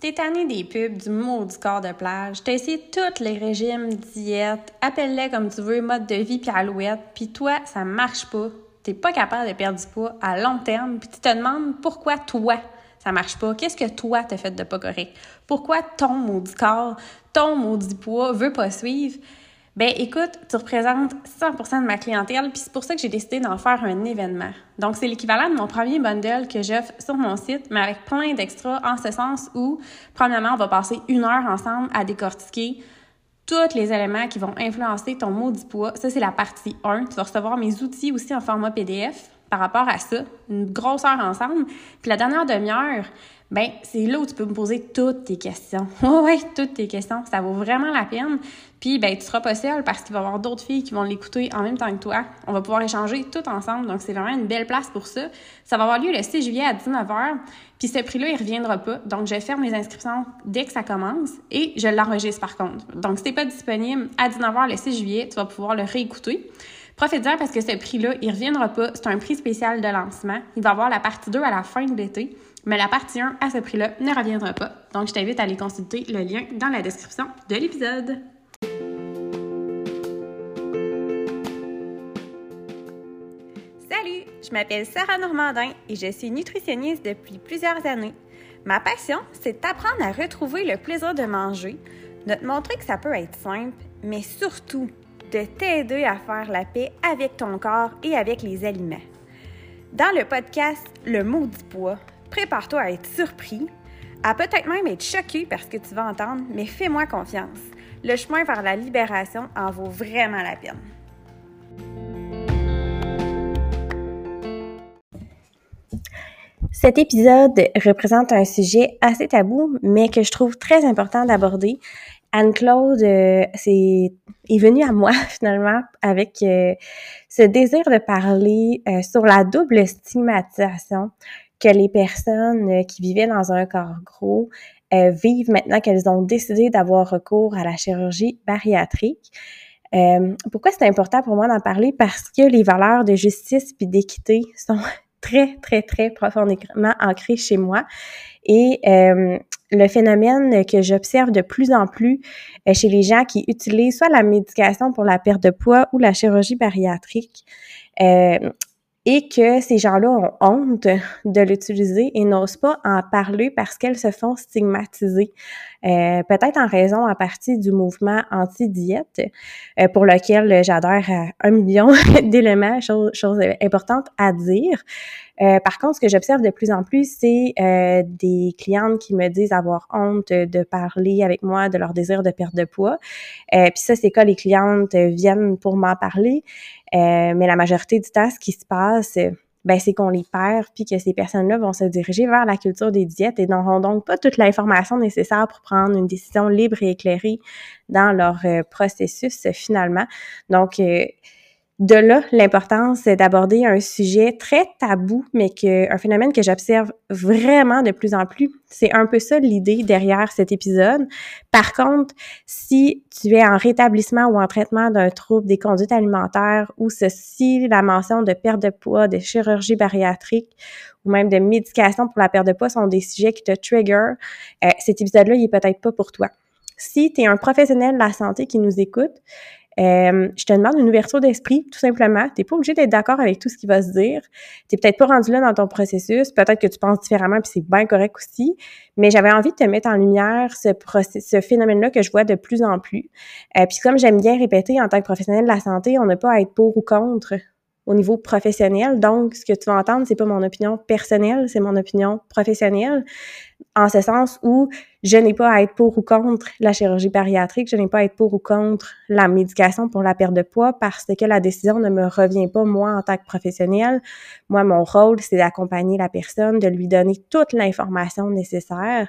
T'es tanné des pubs, du maudit corps de plage. T'as essayé tous les régimes, diètes, appelle-les comme tu veux, mode de vie puis alouette, puis toi, ça marche pas. T'es pas capable de perdre du poids à long terme, puis tu te demandes pourquoi toi, ça marche pas. Qu'est-ce que toi t'as fait de pas correct? Pourquoi ton maudit corps, ton maudit poids veut pas suivre? Ben écoute, tu représentes 100% de ma clientèle, puis c'est pour ça que j'ai décidé d'en faire un événement. Donc c'est l'équivalent de mon premier bundle que j'offre sur mon site, mais avec plein d'extras en ce sens où, premièrement, on va passer une heure ensemble à décortiquer tous les éléments qui vont influencer ton maudit poids. Ça, c'est la partie 1. Tu vas recevoir mes outils aussi en format PDF par rapport à ça, une grosse heure ensemble. Puis la dernière demi-heure, ben c'est là où tu peux me poser toutes tes questions. oui, toutes tes questions. Ça vaut vraiment la peine. Puis, ben, tu seras pas seule parce qu'il va y avoir d'autres filles qui vont l'écouter en même temps que toi. On va pouvoir échanger tout ensemble. Donc, c'est vraiment une belle place pour ça. Ça va avoir lieu le 6 juillet à 19h. Puis, ce prix-là, il reviendra pas. Donc, je ferme les inscriptions dès que ça commence et je l'enregistre par contre. Donc, si t'es pas disponible à 19h le 6 juillet, tu vas pouvoir le réécouter. Profite-en parce que ce prix-là, il reviendra pas. C'est un prix spécial de lancement. Il va avoir la partie 2 à la fin de l'été. Mais la partie 1 à ce prix-là ne reviendra pas. Donc, je t'invite à aller consulter le lien dans la description de l'épisode. Salut, je m'appelle Sarah Normandin et je suis nutritionniste depuis plusieurs années. Ma passion, c'est d'apprendre à retrouver le plaisir de manger, de te montrer que ça peut être simple, mais surtout de t'aider à faire la paix avec ton corps et avec les aliments. Dans le podcast Le maudit poids, prépare-toi à être surpris, à peut-être même être choqué par ce que tu vas entendre, mais fais-moi confiance. Le chemin vers la libération en vaut vraiment la peine. Cet épisode représente un sujet assez tabou, mais que je trouve très important d'aborder. Anne-Claude euh, est, est venue à moi finalement avec euh, ce désir de parler euh, sur la double stigmatisation que les personnes euh, qui vivaient dans un corps gros euh, vivent maintenant qu'elles ont décidé d'avoir recours à la chirurgie bariatrique. Euh, pourquoi c'est important pour moi d'en parler? Parce que les valeurs de justice puis d'équité sont très, très, très profondément ancrées chez moi. Et le phénomène que j'observe de plus en plus chez les gens qui utilisent soit la médication pour la perte de poids ou la chirurgie bariatrique, et que ces gens-là ont honte de l'utiliser et n'osent pas en parler parce qu'elles se font stigmatiser. Euh, peut-être en raison en partie du mouvement anti-diète euh, pour lequel j'adhère à un million d'éléments, chose, chose importante à dire. Euh, par contre, ce que j'observe de plus en plus, c'est des clientes qui me disent avoir honte de parler avec moi de leur désir de perte de poids. Puis ça, c'est quand les clientes viennent pour m'en parler. mais la majorité du temps, ce qui se passe, ben c'est qu'on les perd, puis que ces personnes-là vont se diriger vers la culture des diètes et n'auront donc pas toute l'information nécessaire pour prendre une décision libre et éclairée dans leur euh, processus finalement. Donc, euh, de là, l'importance d'aborder un sujet très tabou, mais que un phénomène que j'observe vraiment de plus en plus. C'est un peu ça l'idée derrière cet épisode. Par contre, si tu es en rétablissement ou en traitement d'un trouble des conduites alimentaires ou ceci, la mention de perte de poids, de chirurgie bariatrique ou même de médication pour la perte de poids sont des sujets qui te trigger, euh, cet épisode-là, il est peut-être pas pour toi. Si tu es un professionnel de la santé qui nous écoute, euh, je te demande une ouverture d'esprit, tout simplement. Tu n'es pas obligé d'être d'accord avec tout ce qui va se dire. Tu n'es peut-être pas rendu là dans ton processus. Peut-être que tu penses différemment, puis c'est bien correct aussi. Mais j'avais envie de te mettre en lumière ce, ce phénomène-là que je vois de plus en plus. Euh, puis comme j'aime bien répéter, en tant que professionnel de la santé, on n'a pas à être pour ou contre au niveau professionnel. Donc, ce que tu vas entendre, c'est pas mon opinion personnelle, c'est mon opinion professionnelle en ce sens où je n'ai pas à être pour ou contre la chirurgie bariatrique, je n'ai pas à être pour ou contre la médication pour la perte de poids parce que la décision ne me revient pas moi en tant que professionnel. Moi, mon rôle, c'est d'accompagner la personne, de lui donner toute l'information nécessaire,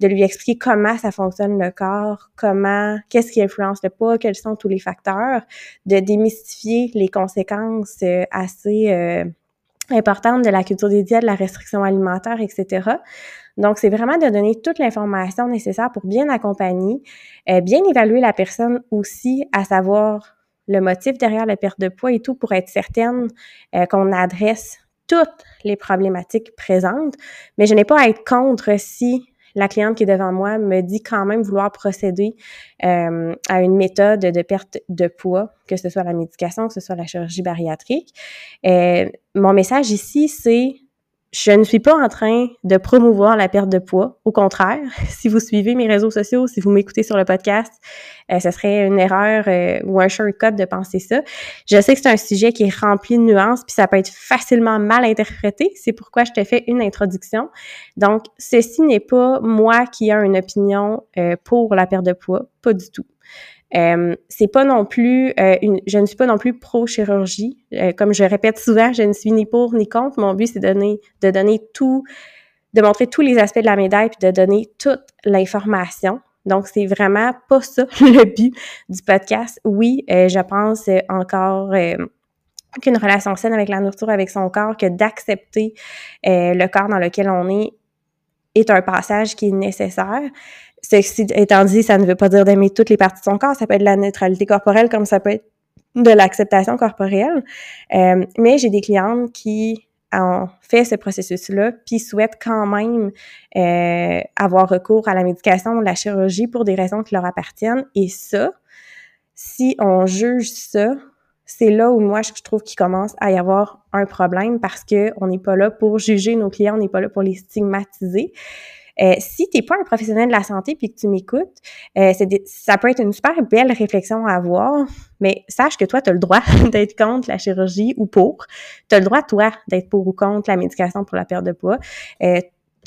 de lui expliquer comment ça fonctionne le corps, comment, qu'est-ce qui influence le poids, quels sont tous les facteurs, de démystifier les conséquences euh, assez euh, importantes de la culture des diètes, de la restriction alimentaire, etc. Donc, c'est vraiment de donner toute l'information nécessaire pour bien accompagner, euh, bien évaluer la personne aussi, à savoir le motif derrière la perte de poids et tout pour être certaine euh, qu'on adresse toutes les problématiques présentes. Mais je n'ai pas à être contre si la cliente qui est devant moi me dit quand même vouloir procéder euh, à une méthode de perte de poids, que ce soit la médication, que ce soit la chirurgie bariatrique. Euh, mon message ici, c'est je ne suis pas en train de promouvoir la perte de poids. Au contraire, si vous suivez mes réseaux sociaux, si vous m'écoutez sur le podcast, euh, ce serait une erreur euh, ou un shortcut de penser ça. Je sais que c'est un sujet qui est rempli de nuances, puis ça peut être facilement mal interprété. C'est pourquoi je te fais une introduction. Donc, ceci n'est pas moi qui ai une opinion euh, pour la perte de poids, pas du tout. Euh, c'est pas non plus euh, une, je ne suis pas non plus pro chirurgie. Euh, comme je répète souvent, je ne suis ni pour ni contre. Mon but c'est de donner de donner tout, de montrer tous les aspects de la médaille puis de donner toute l'information. Donc c'est vraiment pas ça le but du podcast. Oui, je pense encore qu'une relation saine avec la nourriture, avec son corps, que d'accepter le corps dans lequel on est est un passage qui est nécessaire. Ceci étant dit, ça ne veut pas dire d'aimer toutes les parties de son corps. Ça peut être de la neutralité corporelle comme ça peut être de l'acceptation corporelle. Euh, mais j'ai des clientes qui ont fait ce processus-là, puis souhaitent quand même euh, avoir recours à la médication ou la chirurgie pour des raisons qui leur appartiennent. Et ça, si on juge ça, c'est là où moi je trouve qu'il commence à y avoir un problème parce que on n'est pas là pour juger nos clients, on n'est pas là pour les stigmatiser. Euh, si tu n'es pas un professionnel de la santé puis que tu m'écoutes, euh, ça peut être une super belle réflexion à avoir, mais sache que toi, tu as le droit d'être contre la chirurgie ou pour. Tu as le droit, toi, d'être pour ou contre la médication pour la perte de poids. Euh,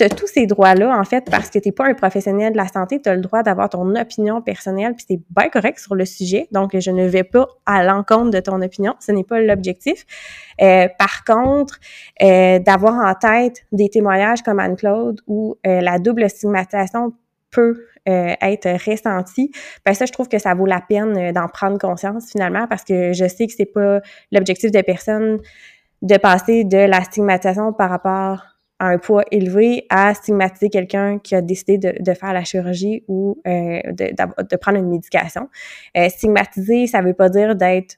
tu tous ces droits-là, en fait, parce que tu n'es pas un professionnel de la santé, tu as le droit d'avoir ton opinion personnelle, puis c'est bien correct sur le sujet. Donc, je ne vais pas à l'encontre de ton opinion. Ce n'est pas l'objectif. Euh, par contre, euh, d'avoir en tête des témoignages comme Anne-Claude où euh, la double stigmatisation peut euh, être ressentie, ben ça, je trouve que ça vaut la peine d'en prendre conscience finalement parce que je sais que c'est pas l'objectif de personne de passer de la stigmatisation par rapport un poids élevé à stigmatiser quelqu'un qui a décidé de, faire la chirurgie ou euh, de, de, prendre une médication. Euh, stigmatiser, ça veut pas dire d'être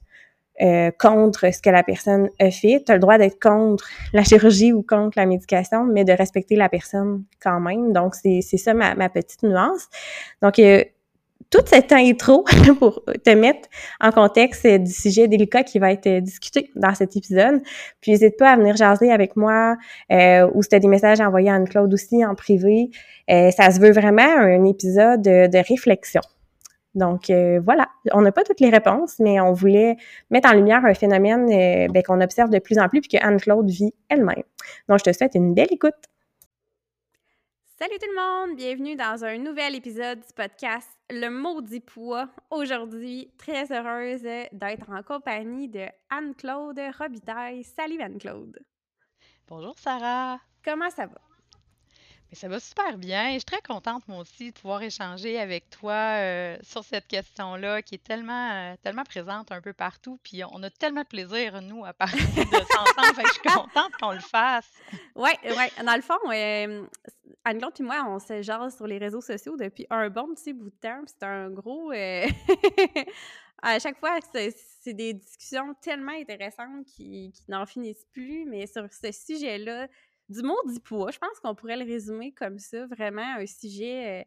euh, contre ce que la personne a fait. Tu as le droit d'être contre la chirurgie ou contre la médication, mais de respecter la personne quand même. Donc, c'est ça ma, ma petite nuance. Donc, euh, tout cet intro pour te mettre en contexte du sujet délicat qui va être discuté dans cet épisode. Puis n'hésite pas à venir jaser avec moi euh, ou si tu as des messages à envoyer à Anne-Claude aussi en privé. Euh, ça se veut vraiment un épisode de, réflexion. Donc euh, voilà, on n'a pas toutes les réponses, mais on voulait mettre en lumière un phénomène euh, ben, qu'on observe de plus en plus puis que Anne-Claude vit elle-même. Donc je te souhaite une belle écoute. Salut tout le monde, bienvenue dans un nouvel épisode du podcast Le Maudit Poids. Aujourd'hui, très heureuse d'être en compagnie de Anne-Claude Robitaille. Salut Anne-Claude. Bonjour Sarah. Comment ça va? Ça va super bien je suis très contente, moi aussi, de pouvoir échanger avec toi euh, sur cette question-là qui est tellement, euh, tellement présente un peu partout. Puis on a tellement de plaisir, nous, à parler de ça fait que je suis contente qu'on le fasse. Oui, oui. Dans le fond, euh, Anne-Claude et moi, on se jase sur les réseaux sociaux depuis un bon petit bout de temps. C'est un gros. à chaque fois, c'est des discussions tellement intéressantes qui, qui n'en finissent plus, mais sur ce sujet-là, du maudit poids. Je pense qu'on pourrait le résumer comme ça, vraiment un sujet euh,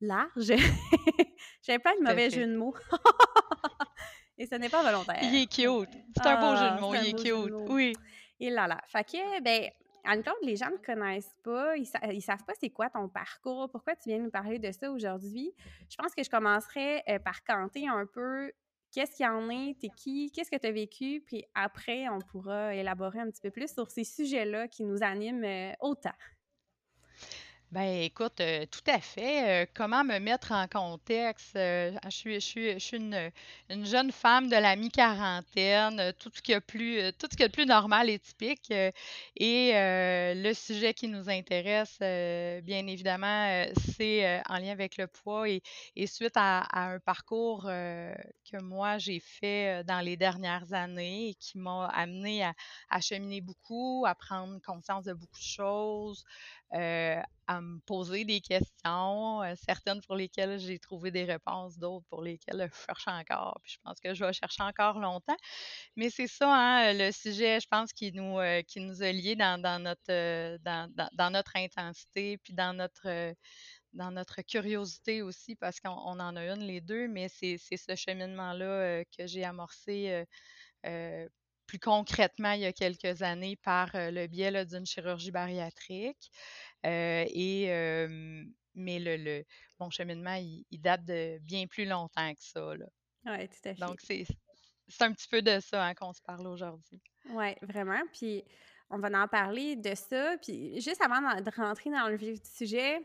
large. J'avais pas de mauvais jeu de mots. Et ce n'est pas volontaire. Il est cute. C'est un beau jeu de ah, mots. Il est cute. Oui. Et là là. Fait que, ben, Anne-Claude, les gens ne connaissent pas, ils, ne savent pas c'est quoi ton parcours, pourquoi tu viens nous parler de ça aujourd'hui? Je pense que je commencerai euh, par canter un peu qu'est-ce qu'il y en est, t'es qui, qu'est-ce que tu vécu, puis après, on pourra élaborer un petit peu plus sur ces sujets-là qui nous animent euh, autant. Ben écoute, euh, tout à fait. Euh, comment me mettre en contexte? Euh, je suis, une, une jeune femme de la mi-quarantaine, tout ce qui plus, tout ce qui est plus normal et typique. et le sujet qui nous intéresse, bien évidemment, c'est en lien avec le poids et, suite à, un parcours que moi j'ai fait dans les dernières années et qui m'a amené à cheminer beaucoup, à prendre conscience de beaucoup de choses. À me poser des questions, certaines pour lesquelles j'ai trouvé des réponses, d'autres pour lesquelles je cherche encore. Puis je pense que je vais chercher encore longtemps. Mais c'est ça, hein, le sujet, je pense, qui nous, qui nous a liés dans, notre, dans, dans, notre intensité, puis dans notre dans notre curiosité aussi, parce qu'on en a une les deux, mais c'est ce cheminement-là que j'ai amorcé plus concrètement il y a quelques années par le biais d'une chirurgie bariatrique. et mais le, mon cheminement, il, date de bien plus longtemps que ça. Oui, tout à fait. Donc, c'est un petit peu de ça hein, qu'on se parle aujourd'hui. Oui, vraiment. Puis, on va en parler de ça. Puis, juste avant de rentrer dans le vif du sujet,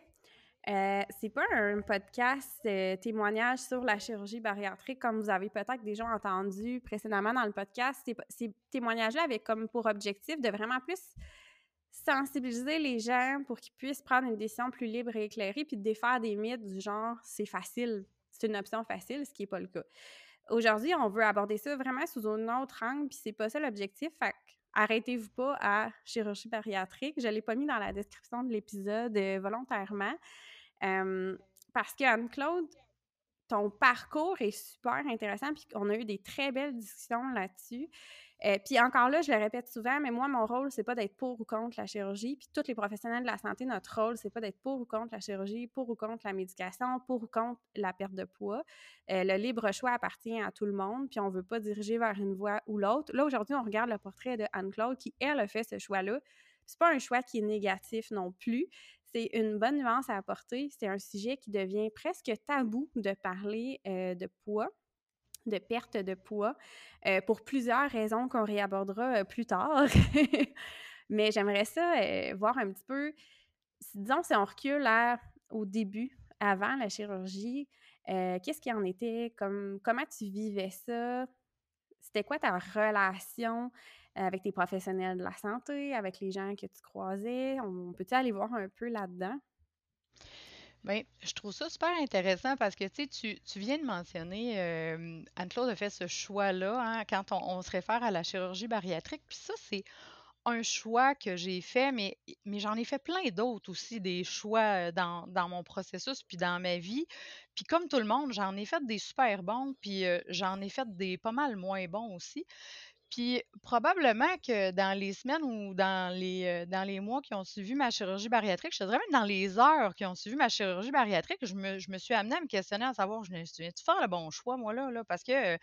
euh, c'est pas un podcast euh, témoignage sur la chirurgie bariatrique comme vous avez peut-être déjà entendu précédemment dans le podcast. Ces témoignages-là avaient comme pour objectif de vraiment plus sensibiliser les gens pour qu'ils puissent prendre une décision plus libre et éclairée, puis de défaire des mythes du genre c'est facile, c'est une option facile, ce qui n'est pas le cas. Aujourd'hui, on veut aborder ça vraiment sous un autre angle, puis c'est pas ça l'objectif. Fait arrêtez-vous pas à chirurgie bariatrique. Je l'ai pas mis dans la description de l'épisode parce que Anne-Claude, ton parcours est super intéressant, puis on a eu des très belles discussions là-dessus. Euh, puis encore là, je le répète souvent, mais moi, mon rôle, c'est pas d'être pour ou contre la chirurgie. Puis tous les professionnels de la santé, notre rôle, c'est pas d'être pour ou contre la chirurgie, pour ou contre la médication, pour ou contre la perte de poids. Euh, le libre choix appartient à tout le monde, puis on veut pas diriger vers une voie ou l'autre. Là, aujourd'hui, on regarde le portrait de Anne-Claude qui, elle, a fait ce choix-là. C'est pas un choix qui est négatif non plus c'est une bonne nuance à apporter. C'est un sujet qui devient presque tabou de parler euh, de poids de perte de poids euh, pour plusieurs raisons qu'on réabordera euh, plus tard. Mais j'aimerais ça voir un petit peu, disons, si on recule au début, avant la chirurgie, qu'est-ce qui en était, comme, comment tu vivais ça? C'était quoi ta relation avec tes professionnels de la santé, avec les gens que tu croisais? On, peut-tu aller voir un peu là-dedans? Bien, je trouve ça super intéressant parce que tu, tu viens de mentionner, Anne-Claude a fait ce choix-là hein, quand on, se réfère à la chirurgie bariatrique. Puis ça, c'est un choix que j'ai fait, mais, mais j'en ai fait plein d'autres aussi, des choix dans, dans, mon processus puis dans ma vie. Puis comme tout le monde, j'en ai fait des super bons, puis j'en ai fait des pas mal moins bons aussi. Puis probablement que dans les semaines ou dans les, euh, dans les mois qui ont suivi ma chirurgie bariatrique, je te dirais même dans les heures qui ont suivi ma chirurgie bariatrique, je me, suis amenée à me questionner à savoir, je me suis faire le bon choix, moi, là, là? Parce que ne euh,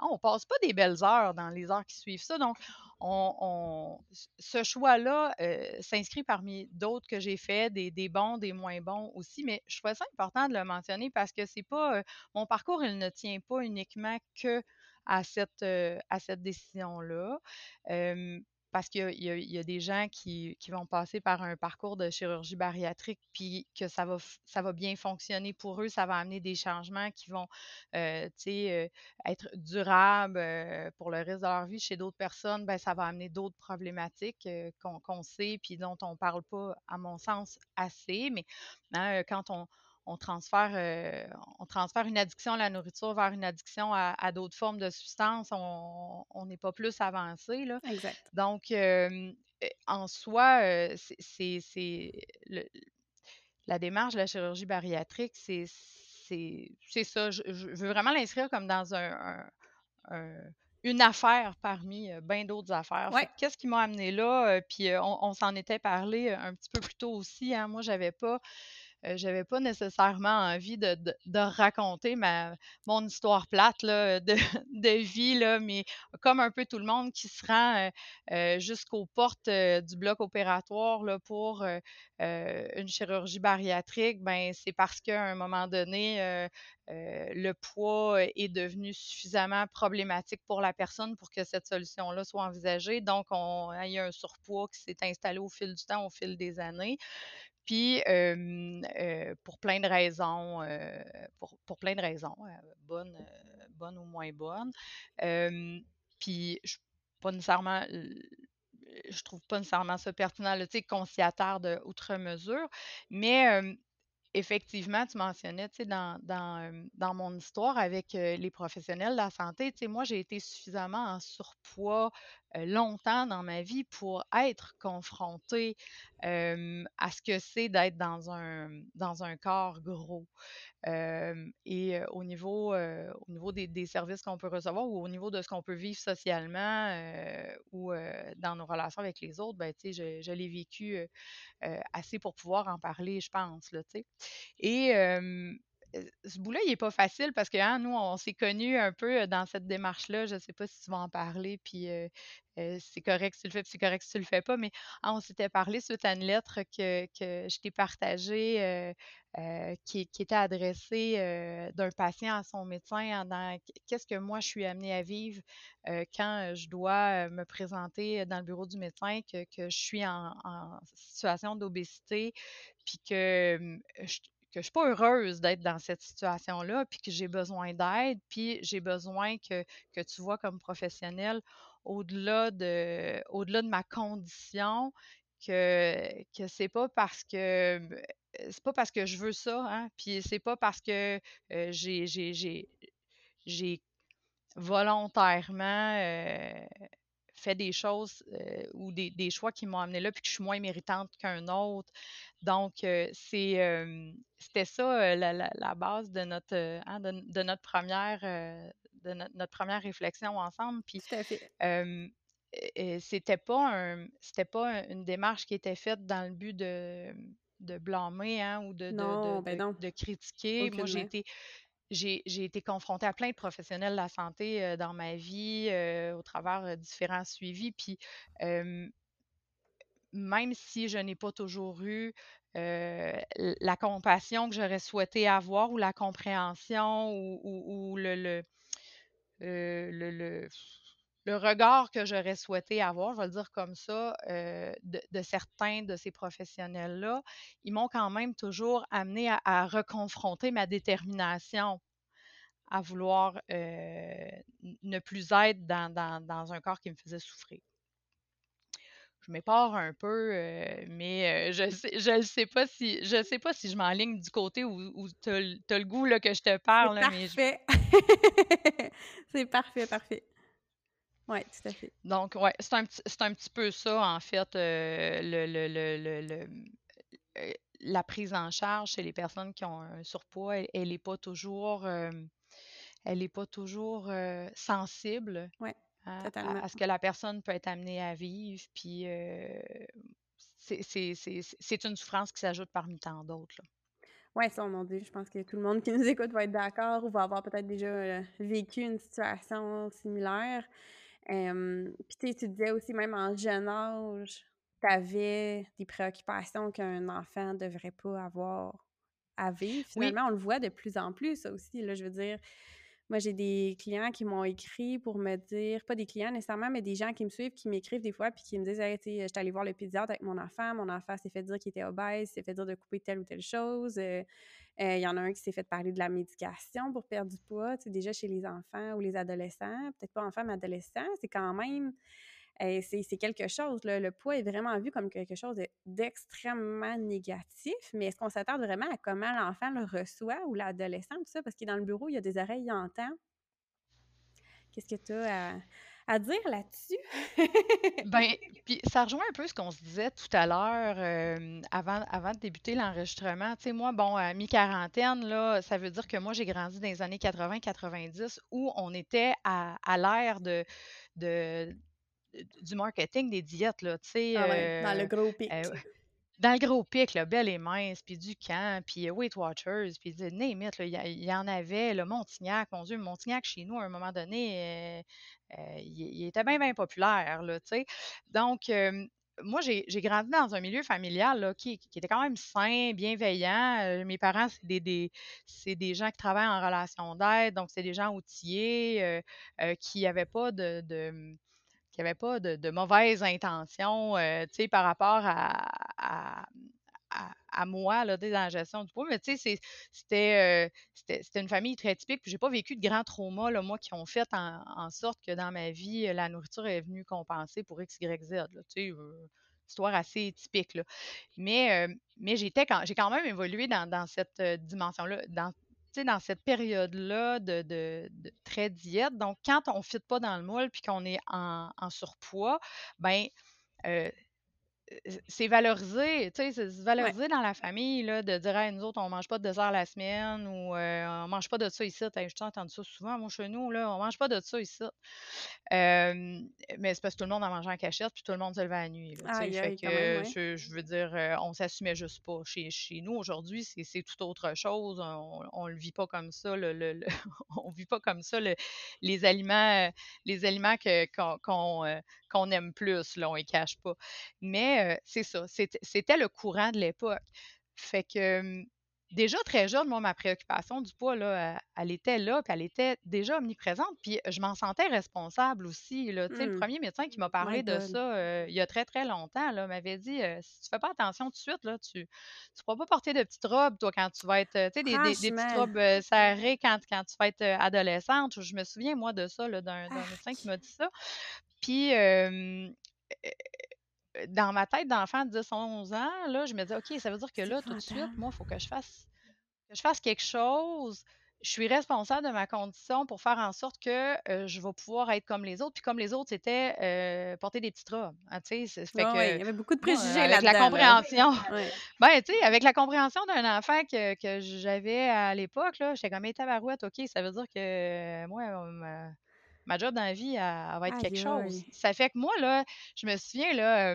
on passe pas des belles heures dans les heures qui suivent ça. Donc, on, ce choix-là euh, s'inscrit parmi d'autres que j'ai fait, des, des, bons, des moins bons aussi, mais je trouvais ça important de le mentionner parce que c'est pas, mon parcours, il ne tient pas uniquement que à cette, à cette décision-là. parce qu'il y, y, a des gens qui, qui, vont passer par un parcours de chirurgie bariatrique, puis que ça va, ça va bien fonctionner pour eux, ça va amener des changements qui vont être durables pour le reste de leur vie. Chez d'autres personnes, ben, ça va amener d'autres problématiques qu'on sait, puis dont on ne parle pas, à mon sens, assez. Mais hein, quand on, on transfère, euh, on transfère une addiction à la nourriture vers une addiction à, d'autres formes de substances, on n'est pas plus avancé. Là. Exact. Donc, euh, en soi, euh, c'est la démarche de la chirurgie bariatrique, c'est ça. Je, veux vraiment l'inscrire comme dans un, une affaire parmi bien d'autres affaires. Qu'est-ce qui m'a amené là? puis on, s'en était parlé un petit peu plus tôt aussi. Hein. Moi, j'avais pas euh, j'avais pas nécessairement envie de, de, raconter ma, mon histoire plate là, de, de, vie, là, mais comme un peu tout le monde qui se rend euh, euh, jusqu'aux portes du bloc opératoire là, pour une chirurgie bariatrique, ben c'est parce qu'à un moment donné, le poids est devenu suffisamment problématique pour la personne pour que cette solution-là soit envisagée. Donc, on, il y a un surpoids qui s'est installé au fil du temps, au fil des années. Puis, pour plein de raisons, pour, pour, plein de raisons, bonnes, bonnes ou moins bonnes. puis, je pas nécessairement je trouve pas nécessairement ça pertinent, tu sais, qu'on s'y attarde outre mesure. Mais effectivement, tu mentionnais, tu sais, dans, dans, dans mon histoire avec les professionnels de la santé, tu sais, moi, j'ai été suffisamment en surpoids longtemps dans ma vie pour être confrontée à ce que c'est d'être dans un, dans un corps gros. Et au niveau, au niveau des, services qu'on peut recevoir ou au niveau de ce qu'on peut vivre socialement ou dans nos relations avec les autres, ben, je, je l'ai vécu assez pour pouvoir en parler, je pense, là, ce bout-là, il n'est pas facile parce que hein, nous, on s'est connus un peu dans cette démarche-là. Je ne sais pas si tu vas en parler, puis c'est correct si tu le fais, puis c'est correct si tu le fais pas, mais ah, on s'était parlé suite à une lettre que, je t'ai partagée qui, qui, était adressée d'un patient à son médecin dans qu'est-ce que moi je suis amenée à vivre quand je dois me présenter dans le bureau du médecin, que, que je suis en, en situation d'obésité, puis que je, que je suis pas heureuse d'être dans cette situation-là, puis que j'ai besoin d'aide, puis j'ai besoin que, que tu vois comme professionnel au-delà de, au-delà de ma condition, que, que c'est pas parce que c'est pas parce que je veux ça, hein, puis c'est pas parce que euh, j'ai, j'ai, j'ai, j'ai volontairement euh, fait des choses euh, ou des, des, choix qui m'ont amené là, puis que je suis moins méritante qu'un autre. Donc, euh, c'est, euh, c'était ça la, la, la, base de notre, hein, de, de, notre première, de notre, notre, première réflexion ensemble. Puis, Tout à fait. c'était pas un, c'était pas une démarche qui était faite dans le but de de blâmer hein, ou de, non, de, ben de, de, critiquer. Aucunement. Moi, j'ai été j'ai été confrontée à plein de professionnels de la santé euh, dans ma vie, euh, au travers euh, différents suivis. Puis, même si je n'ai pas toujours eu la compassion que j'aurais souhaité avoir ou la compréhension ou, le, le le regard que j'aurais souhaité avoir, je vais le dire comme ça, euh, de, de, certains de ces professionnels-là, ils m'ont quand même toujours amené à, à, reconfronter ma détermination à vouloir euh, ne plus être dans, dans, dans, un corps qui me faisait souffrir. Je m'épare un peu, euh, mais je sais, je ne sais pas si je sais pas si je m'enligne du côté où, où tu as, as, le goût là, que je te parle. C'est parfait. Je... C'est parfait, parfait. Oui, tout à fait. Donc, ouais, c'est un, un, petit peu ça, en fait, euh, le, le, le, le, la prise en charge chez les personnes qui ont un surpoids, elle n'est pas toujours, euh, elle est pas toujours euh, sensible ouais, à, à, à, ce que la personne peut être amenée à vivre. Puis, c'est une souffrance qui s'ajoute parmi tant d'autres. Oui, ça, on dit. Je pense que tout le monde qui nous écoute va être d'accord ou va avoir peut-être déjà vécu une situation similaire. Euh, puis tu disais aussi, même en jeune âge, tu avais des préoccupations qu'un enfant ne devrait pas avoir à vivre. Finalement, oui. on le voit de plus en plus, ça aussi. Là, je veux dire, moi, j'ai des clients qui m'ont écrit pour me dire, pas des clients nécessairement, mais des gens qui me suivent, qui m'écrivent des fois, puis qui me disent, hey, tu sais, j'étais allée voir le pédiatre avec mon enfant, mon enfant s'est fait dire qu'il était obèse, s'est fait dire de couper telle ou telle chose. Euh, il euh, y en a un qui s'est fait parler de la médication pour perdre du poids, tu sais, déjà chez les enfants ou les adolescents, peut-être pas enfants, mais adolescents, c'est quand même euh, c'est quelque chose. Le poids est vraiment vu comme quelque chose d'extrêmement négatif, mais est-ce qu'on s'attarde vraiment à comment l'enfant le reçoit ou l'adolescent, tout ça? Parce qu'il est dans le bureau, il y a des oreilles, il entend. Qu'est-ce que tu as à, à, dire là-dessus? ben, puis ça rejoint un peu ce qu'on se disait tout à l'heure euh, avant, avant de débuter l'enregistrement. Tu sais, moi, bon, à mi-quarantaine, là, ça veut dire que moi, j'ai grandi dans les années 80-90 où on était à, à l'ère de, de du marketing des diètes, là, tu sais. Ah ouais, dans le gros pic. Euh, dans le gros pic, là, belle et mince, puis du camp, puis Weight Watchers, puis name il y, en avait, le Montignac, mon Dieu, Montignac, chez nous, à un moment donné, euh, euh, il, était bien, bien populaire, là, tu sais. Donc, euh, moi, j'ai grandi dans un milieu familial qui, était quand même sain, bienveillant. Euh, mes parents, c'est des, des, gens qui travaillent en relation d'aide, donc c'est des gens outillés, euh, euh, qui n'avaient pas de qu'il n'y avait pas de, de mauvaises intentions euh, par rapport à, à, à, moi là, dans la gestion du poids. Mais sais, c'était euh, une famille très typique. Puis j'ai pas vécu de grands traumas, là, moi, qui ont fait en, sorte que dans ma vie, la nourriture est venue compenser pour X, Y, Z. Euh, histoire assez typique, là. Mais, mais j'ai quand même évolué dans, dans cette dimension-là, dans, dans cette période-là de, de, de, très diète. Donc, quand on ne fit pas dans le moule puis qu'on est en, surpoids, ben c'est valorisé, tu sais, c'est valorisé dans la famille, là, de dire, hey, nous autres, on mange pas de dessert la semaine ou euh, on mange pas de ça ici. Hey, je entendu ça souvent, moi, chez nous, là, on mange pas de ça ici. mais c'est parce que tout le monde en mangeait en cachette, puis tout le monde se levait à la nuit. Là, fait que, je, veux dire, on s'assumait juste pas. Chez, chez nous, aujourd'hui, c'est tout autre chose. On, ne le vit pas comme ça. Le, le, on vit pas comme ça les aliments, les aliments qu'on qu'on aime plus, là, on les cache pas. Mais c'est ça, c'était le courant de l'époque. Fait que déjà très jeune, moi, ma préoccupation du poids, là, elle, était là, puis elle était déjà omniprésente, puis je m'en sentais responsable aussi. Là. Le mmh. premier médecin qui m'a parlé de ça il y a très, très longtemps m'avait dit si tu fais pas attention tout de suite, là, tu ne pourras pas porter de petites robes, toi, quand tu vas être, tu sais, des, des, petites robes serrées quand, quand tu vas être adolescente. Je me souviens, moi, de ça, d'un médecin qui m'a dit ça. Puis, dans ma tête d'enfant de 10-11 ans, là, je me disais, OK, ça veut dire que là, tout de suite, moi, il faut que je fasse que je fasse quelque chose. Je suis responsable de ma condition pour faire en sorte que je vais pouvoir être comme les autres. Puis comme les autres, c'était porter des petites robes. Hein, fait que, il y avait beaucoup de préjugés avec la compréhension. ben, tu sais, avec la compréhension d'un enfant que, que j'avais à l'époque, j'étais comme, tabarouette, OK, ça veut dire que moi, ma job dans la vie, elle, va être quelque chose. Ça fait que moi, là, je me souviens, là,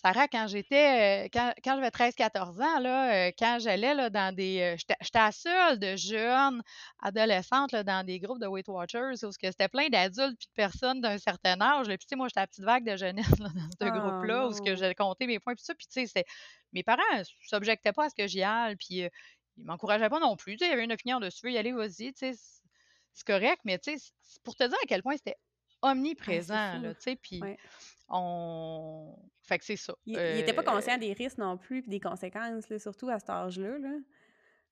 Sarah, quand j'étais, quand, quand j'avais 13-14 ans, là, quand j'allais là, dans des. j'étais la seule de jeunes adolescentes là, dans des groupes de Weight Watchers où c'était plein d'adultes puis de personnes d'un certain âge. Puis, tu sais, moi, j'étais la petite vague de jeunesse dans ce ah, groupe-là où j'allais compter mes points puis ça. Puis, tu sais, mes parents ne s'objectaient pas à ce que j'y aille, puis ils m'encourageaient pas non plus. Tu sais, il y avait une opinion dessus, y aller, vas-y, tu sais c'est correct, mais tu sais, pour te dire à quel point c'était omniprésent, là, tu sais, puis on... Fait que c'est ça. Il n'était pas conscient des risques non plus, puis des conséquences, surtout à cet âge-là, là.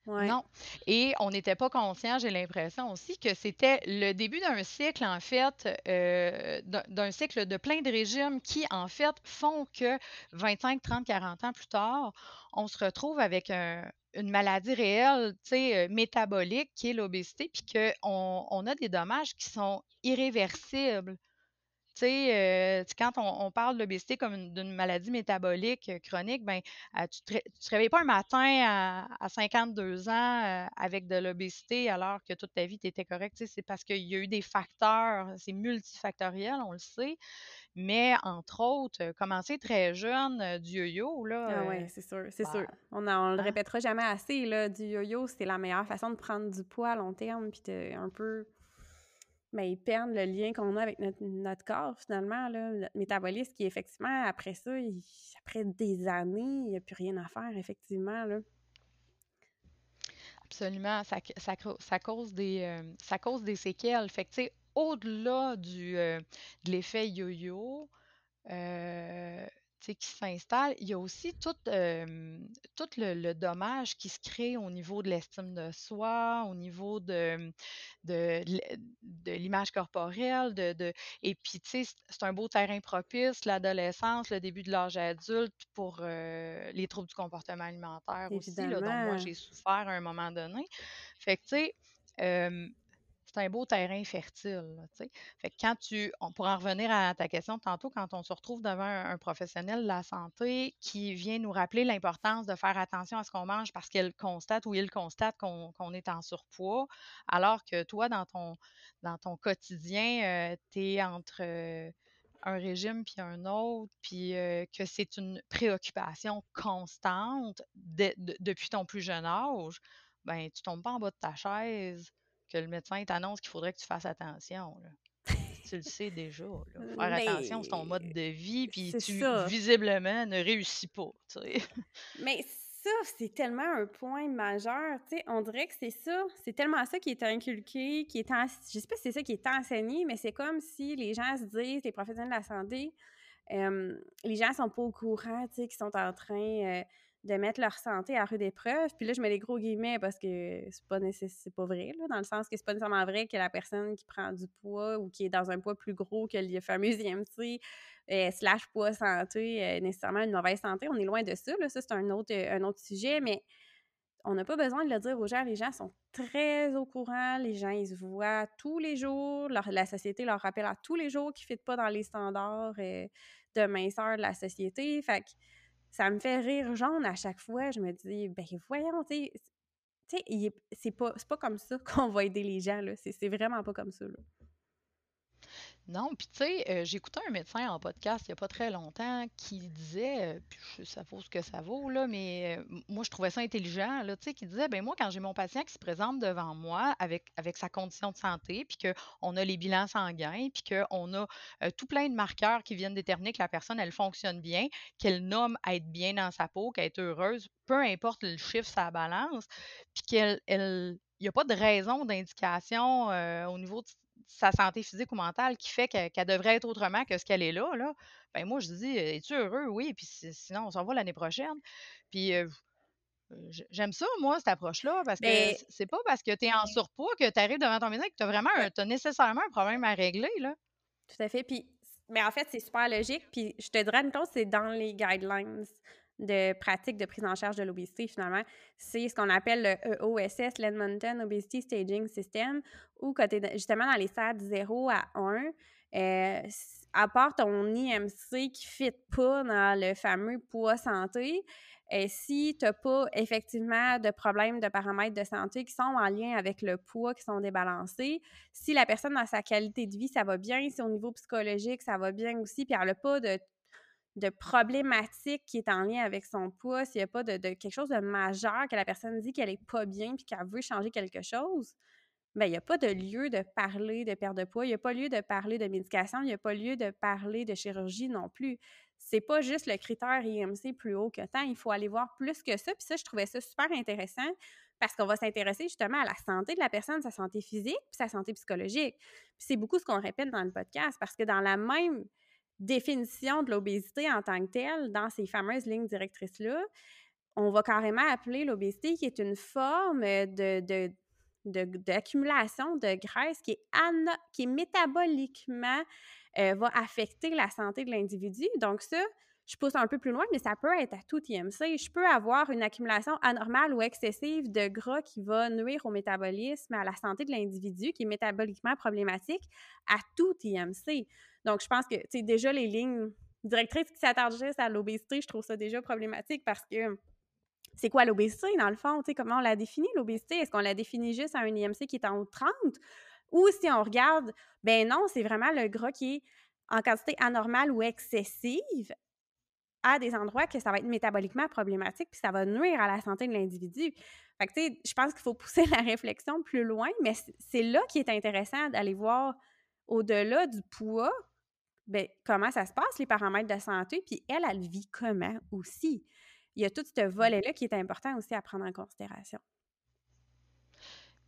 Non. Et on n'était pas conscient, j'ai l'impression aussi, que c'était le début d'un cycle, en fait, euh, d'un cycle de plein de régimes qui, en fait, font que 25, 30, 40 ans plus tard, on se retrouve avec une maladie réelle, euh, métabolique, qui est l'obésité, puis qu'on on a des dommages qui sont irréversibles. Tu sais, euh, quand on, parle de l'obésité comme d'une maladie métabolique euh, chronique, ben, euh, tu ne te, réveilles pas un matin à, 52 ans avec de l'obésité alors que toute ta vie, tu étais correct. C'est parce qu'il y a eu des facteurs, c'est multifactoriel, on le sait. Mais entre autres, commencer très jeune, du yo-yo, là. Ah oui, c'est sûr, c'est sûr. Bah, on ne le hein? répétera jamais assez, là. Du yo-yo, c'est la meilleure façon de prendre du poids à long terme, puis un peu mais ils perdent le lien qu'on a avec notre, corps, finalement, là, notre métabolisme, qui, effectivement, après ça, après des années, il n'y a plus rien à faire, effectivement. Là. Absolument. Ça, ça, cause des, euh, ça cause des séquelles. Au-delà du, euh, de l'effet yo-yo, euh, qui s'installe, il y a aussi tout, tout le, dommage qui se crée au niveau de l'estime de soi, au niveau de, de, l'image corporelle. De, et puis, tu sais, c'est un beau terrain propice, l'adolescence, le début de l'âge adulte pour les troubles du comportement alimentaire aussi, là, dont moi j'ai souffert à un moment donné. Fait que, tu sais, c'est un beau terrain fertile. fait que quand tu, on, pour en revenir à ta question tantôt, quand on se retrouve devant un, professionnel de la santé qui vient nous rappeler l'importance de faire attention à ce qu'on mange parce qu'il constate ou il constate qu'on est en surpoids, alors que toi, dans ton, dans ton quotidien, euh, tu es entre euh, un régime puis un autre, puis euh, que c'est une préoccupation constante depuis ton plus jeune âge, ben tu tombes pas en bas de ta chaise que le médecin t'annonce qu'il faudrait que tu fasses attention. tu le sais déjà. Faire attention, c'est ton mode de vie, puis tu visiblement ne réussis pas. Mais ça, c'est tellement un point majeur. On dirait que c'est ça. C'est tellement ça qui est inculqué, qui est en... Je sais pas si c'est ça qui est enseigné, mais c'est comme si les gens se disent, les professionnels de la santé, les gens sont pas au courant, qu'ils sont en train de mettre leur santé à rude épreuve. Puis là, je mets des gros guillemets parce que c'est pas pas vrai, là, dans le sens que c'est pas nécessairement vrai que la personne qui prend du poids ou qui est dans un poids plus gros que le fameux IMC euh, slash poids santé est nécessairement une mauvaise santé. On est loin de ça, là. Ça, c'est un autre, un autre sujet, mais on n'a pas besoin de le dire aux gens. Les gens sont très au courant. Les gens, ils se voient tous les jours. la société leur rappelle à tous les jours qu'ils ne fit pas dans les standards euh, de minceur de la société. Fait que ça me fait rire jaune à chaque fois. Je me dis, ben voyons, tu sais, c'est pas, pas comme ça qu'on va aider les gens. C'est vraiment pas comme ça. Non, puis tu sais, euh, j'écoutais un médecin en podcast il n'y a pas très longtemps qui disait, euh, puis ça vaut ce que ça vaut, là, mais euh, moi je trouvais ça intelligent, là, tu sais, qui disait, ben moi quand j'ai mon patient qui se présente devant moi avec, avec sa condition de santé, puis qu'on a les bilans sanguins, puis qu'on a tout plein de marqueurs qui viennent déterminer que la personne, elle fonctionne bien, qu'elle nomme être bien dans sa peau, qu'elle est heureuse, peu importe le chiffre, sa balance, puis qu'elle elle, il n'y a pas de raison d'indication au niveau sa santé physique ou mentale qui fait qu'elle devrait être autrement que ce qu'elle est là, là, ben moi, je dis, es-tu heureux? Oui, puis sinon, on s'en va l'année prochaine. Puis j'aime ça, moi, cette approche-là, parce que ben c'est pas parce que tu es en surpoids que tu arrives devant ton médecin que tu as vraiment, as nécessairement un problème à régler, là. Tout à fait. Puis, mais en fait, c'est super logique. Puis je te dirais, une chose, c'est dans les guidelines de pratique de prise en charge de l'obésité, finalement, c'est ce qu'on appelle le EOSS, l'Edmonton Obesity Staging System, où tu es justement dans les stades 0 à 1, euh, à part ton IMC qui ne fit pas dans le fameux poids santé, et euh, si tu n'as pas effectivement de problèmes de paramètres de santé qui sont en lien avec le poids, qui sont débalancés, si la personne dans sa qualité de vie, ça va bien, si au niveau psychologique, ça va bien aussi, puis elle n'a pas de de problématique qui est en lien avec son poids, s'il n'y a pas de, quelque chose de majeur que la personne dit qu'elle est pas bien puis qu'elle veut changer quelque chose, bien, il n'y a pas de lieu de parler de perte de poids, il n'y a pas lieu de parler de médication, il n'y a pas lieu de parler de chirurgie non plus. C'est pas juste le critère IMC plus haut que tant, il faut aller voir plus que ça. Puis ça, je trouvais ça super intéressant parce qu'on va s'intéresser justement à la santé de la personne, sa santé physique, puis sa santé psychologique. Puis c'est beaucoup ce qu'on répète dans le podcast parce que dans la même définition de l'obésité en tant que telle dans ces fameuses lignes directrices-là, on va carrément appeler l'obésité qui est une forme de, d'accumulation de, graisse qui est, qui est métaboliquement euh, va affecter la santé de l'individu. Donc ça, je pousse un peu plus loin, mais ça peut être à tout IMC. Je peux avoir une accumulation anormale ou excessive de gras qui va nuire au métabolisme, à la santé de l'individu, qui est métaboliquement problématique, à tout IMC. Donc, je pense que, tu sais, déjà, les lignes directrices qui s'attardent juste à l'obésité, je trouve ça déjà problématique parce que c'est quoi l'obésité, dans le fond? Tu sais, comment on la définit, l'obésité? Est-ce qu'on la définit juste à un IMC qui est en haut de 30? Ou si on regarde, ben non, c'est vraiment le gras qui est en quantité anormale ou excessive à des endroits que ça va être métaboliquement problématique, puis ça va nuire à la santé de l'individu. Fait que, tu sais, je pense qu'il faut pousser la réflexion plus loin, mais c'est là qui est intéressant d'aller voir au-delà du poids, ben, comment ça se passe, les paramètres de santé, puis elle, elle vit comment aussi? Il y a tout ce volet-là qui est important aussi à prendre en considération.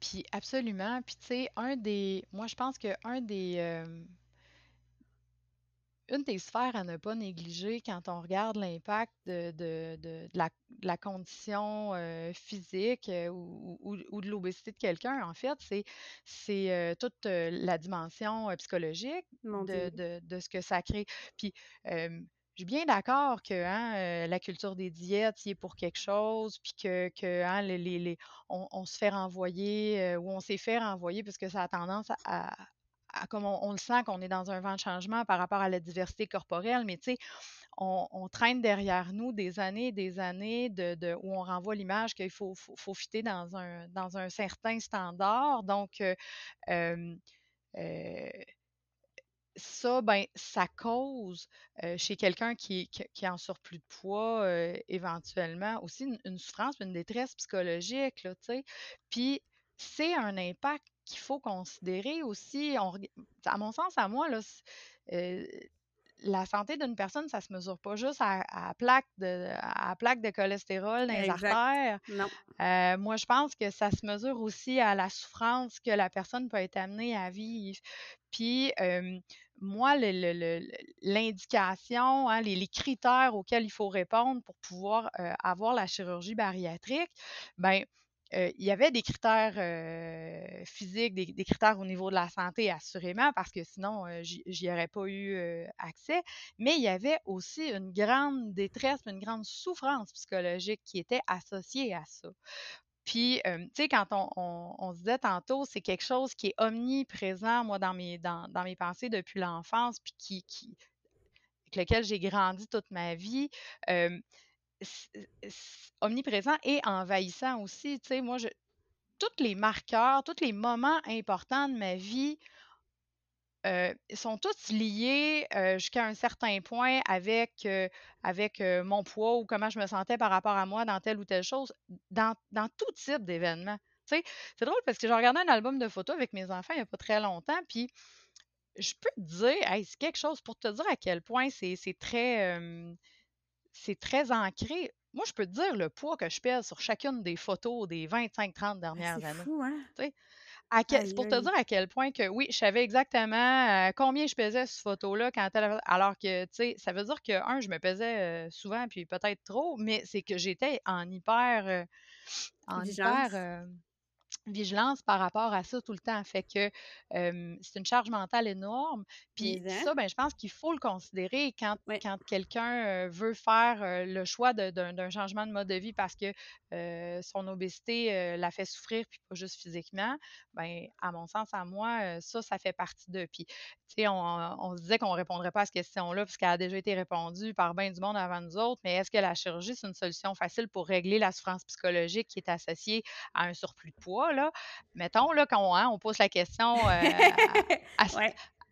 Puis absolument. Puis tu sais, un des. Moi, je pense qu'un des. Euh, une des sphères à ne pas négliger quand on regarde l'impact de, de, de, la, condition euh, physique euh, ou, ou, de l'obésité de quelqu'un, en fait, c'est, c'est euh, toute la dimension psychologique de, de, ce que ça crée. Puis, je suis bien d'accord que hein, la culture des diètes, y est pour quelque chose, puis que, que hein, les, les, on, se fait renvoyer ou on s'est fait renvoyer parce que ça a tendance à, comme on, le sent qu'on est dans un vent de changement par rapport à la diversité corporelle, mais tu sais, on, traîne derrière nous des années et des années de, où on renvoie l'image qu'il faut, faut, fitter dans un, dans un certain standard. Donc, euh, euh, ça, ben, ça cause chez quelqu'un qui, qui, qui, est en surplus de poids, éventuellement, aussi une, souffrance, une détresse psychologique, là, tu sais. Puis, c'est un impact qu'il faut considérer aussi. On, à mon sens, à moi, là, euh, la santé d'une personne, ça se mesure pas juste à, à plaque de à plaque de cholestérol dans les artères. Non. Euh, moi, je pense que ça se mesure aussi à la souffrance que la personne peut être amenée à vivre. Puis, euh, moi, l'indication, hein, les, critères auxquels il faut répondre pour pouvoir euh, avoir la chirurgie bariatrique, ben il y avait des critères physiques, des, critères au niveau de la santé, assurément, parce que sinon, j'y aurais pas eu accès. Mais il y avait aussi une grande détresse, une grande souffrance psychologique qui était associée à ça. Puis, tu sais, quand on, se disait tantôt, c'est quelque chose qui est omniprésent, moi, dans mes, dans, mes pensées depuis l'enfance, puis qui, avec lequel j'ai grandi toute ma vie omniprésent et envahissant aussi. Tu sais, moi, je, tous les marqueurs, tous les moments importants de ma vie euh, sont tous liés euh, jusqu'à un certain point avec, euh, avec mon poids ou comment je me sentais par rapport à moi dans telle ou telle chose, dans, dans tout type d'événement. C'est drôle parce que j'ai regardé un album de photos avec mes enfants il n'y a pas très longtemps, puis je peux te dire, c'est quelque chose pour te dire à quel point c'est très c'est très ancré. Moi, je peux te dire le poids que je pèse sur chacune des photos des 25-30 ah, dernières années. C'est fou, hein? Pour te dire à quel point que oui, je savais exactement euh, combien je pesais sur cette photo-là quand elle alors que tu sais, ça veut dire que un, je me pesais euh, souvent puis peut-être trop, mais c'est que j'étais en hyper euh, en hyper vigilance par rapport à ça tout le temps. Fait que c'est une charge mentale énorme. Puis ça, ben, je pense qu'il faut le considérer quand, quand quelqu'un veut faire le choix d'un changement de mode de vie parce que son obésité la fait souffrir, puis pas juste physiquement. Ben, à mon sens, à moi, ça, ça fait partie de. Puis, tu sais, on, on, se disait qu'on ne répondrait pas à cette question-là puisqu'elle a déjà été répondue par bien du monde avant nous autres, mais est-ce que la chirurgie, c'est une solution facile pour régler la souffrance psychologique qui est associée à un surplus de poids? Là? Mettons, là, quand on, hein, on pose la question euh, à,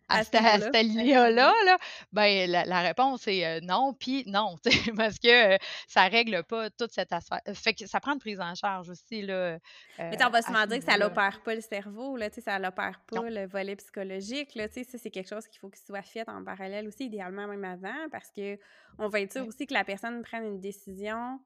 à, cette, là ben, la, réponse est euh, non, puis non, parce que euh, ça règle pas toute cette affaire. Fait que ça prend une prise en charge aussi. Là, Mais on va se demander que ça n'opère pas le cerveau, là, ça n'opère pas le volet psychologique. Là, ça, c'est quelque chose qu'il faut qu'il soit fait en parallèle aussi, idéalement même avant, parce qu'on va être sûr aussi que la personne prenne une décision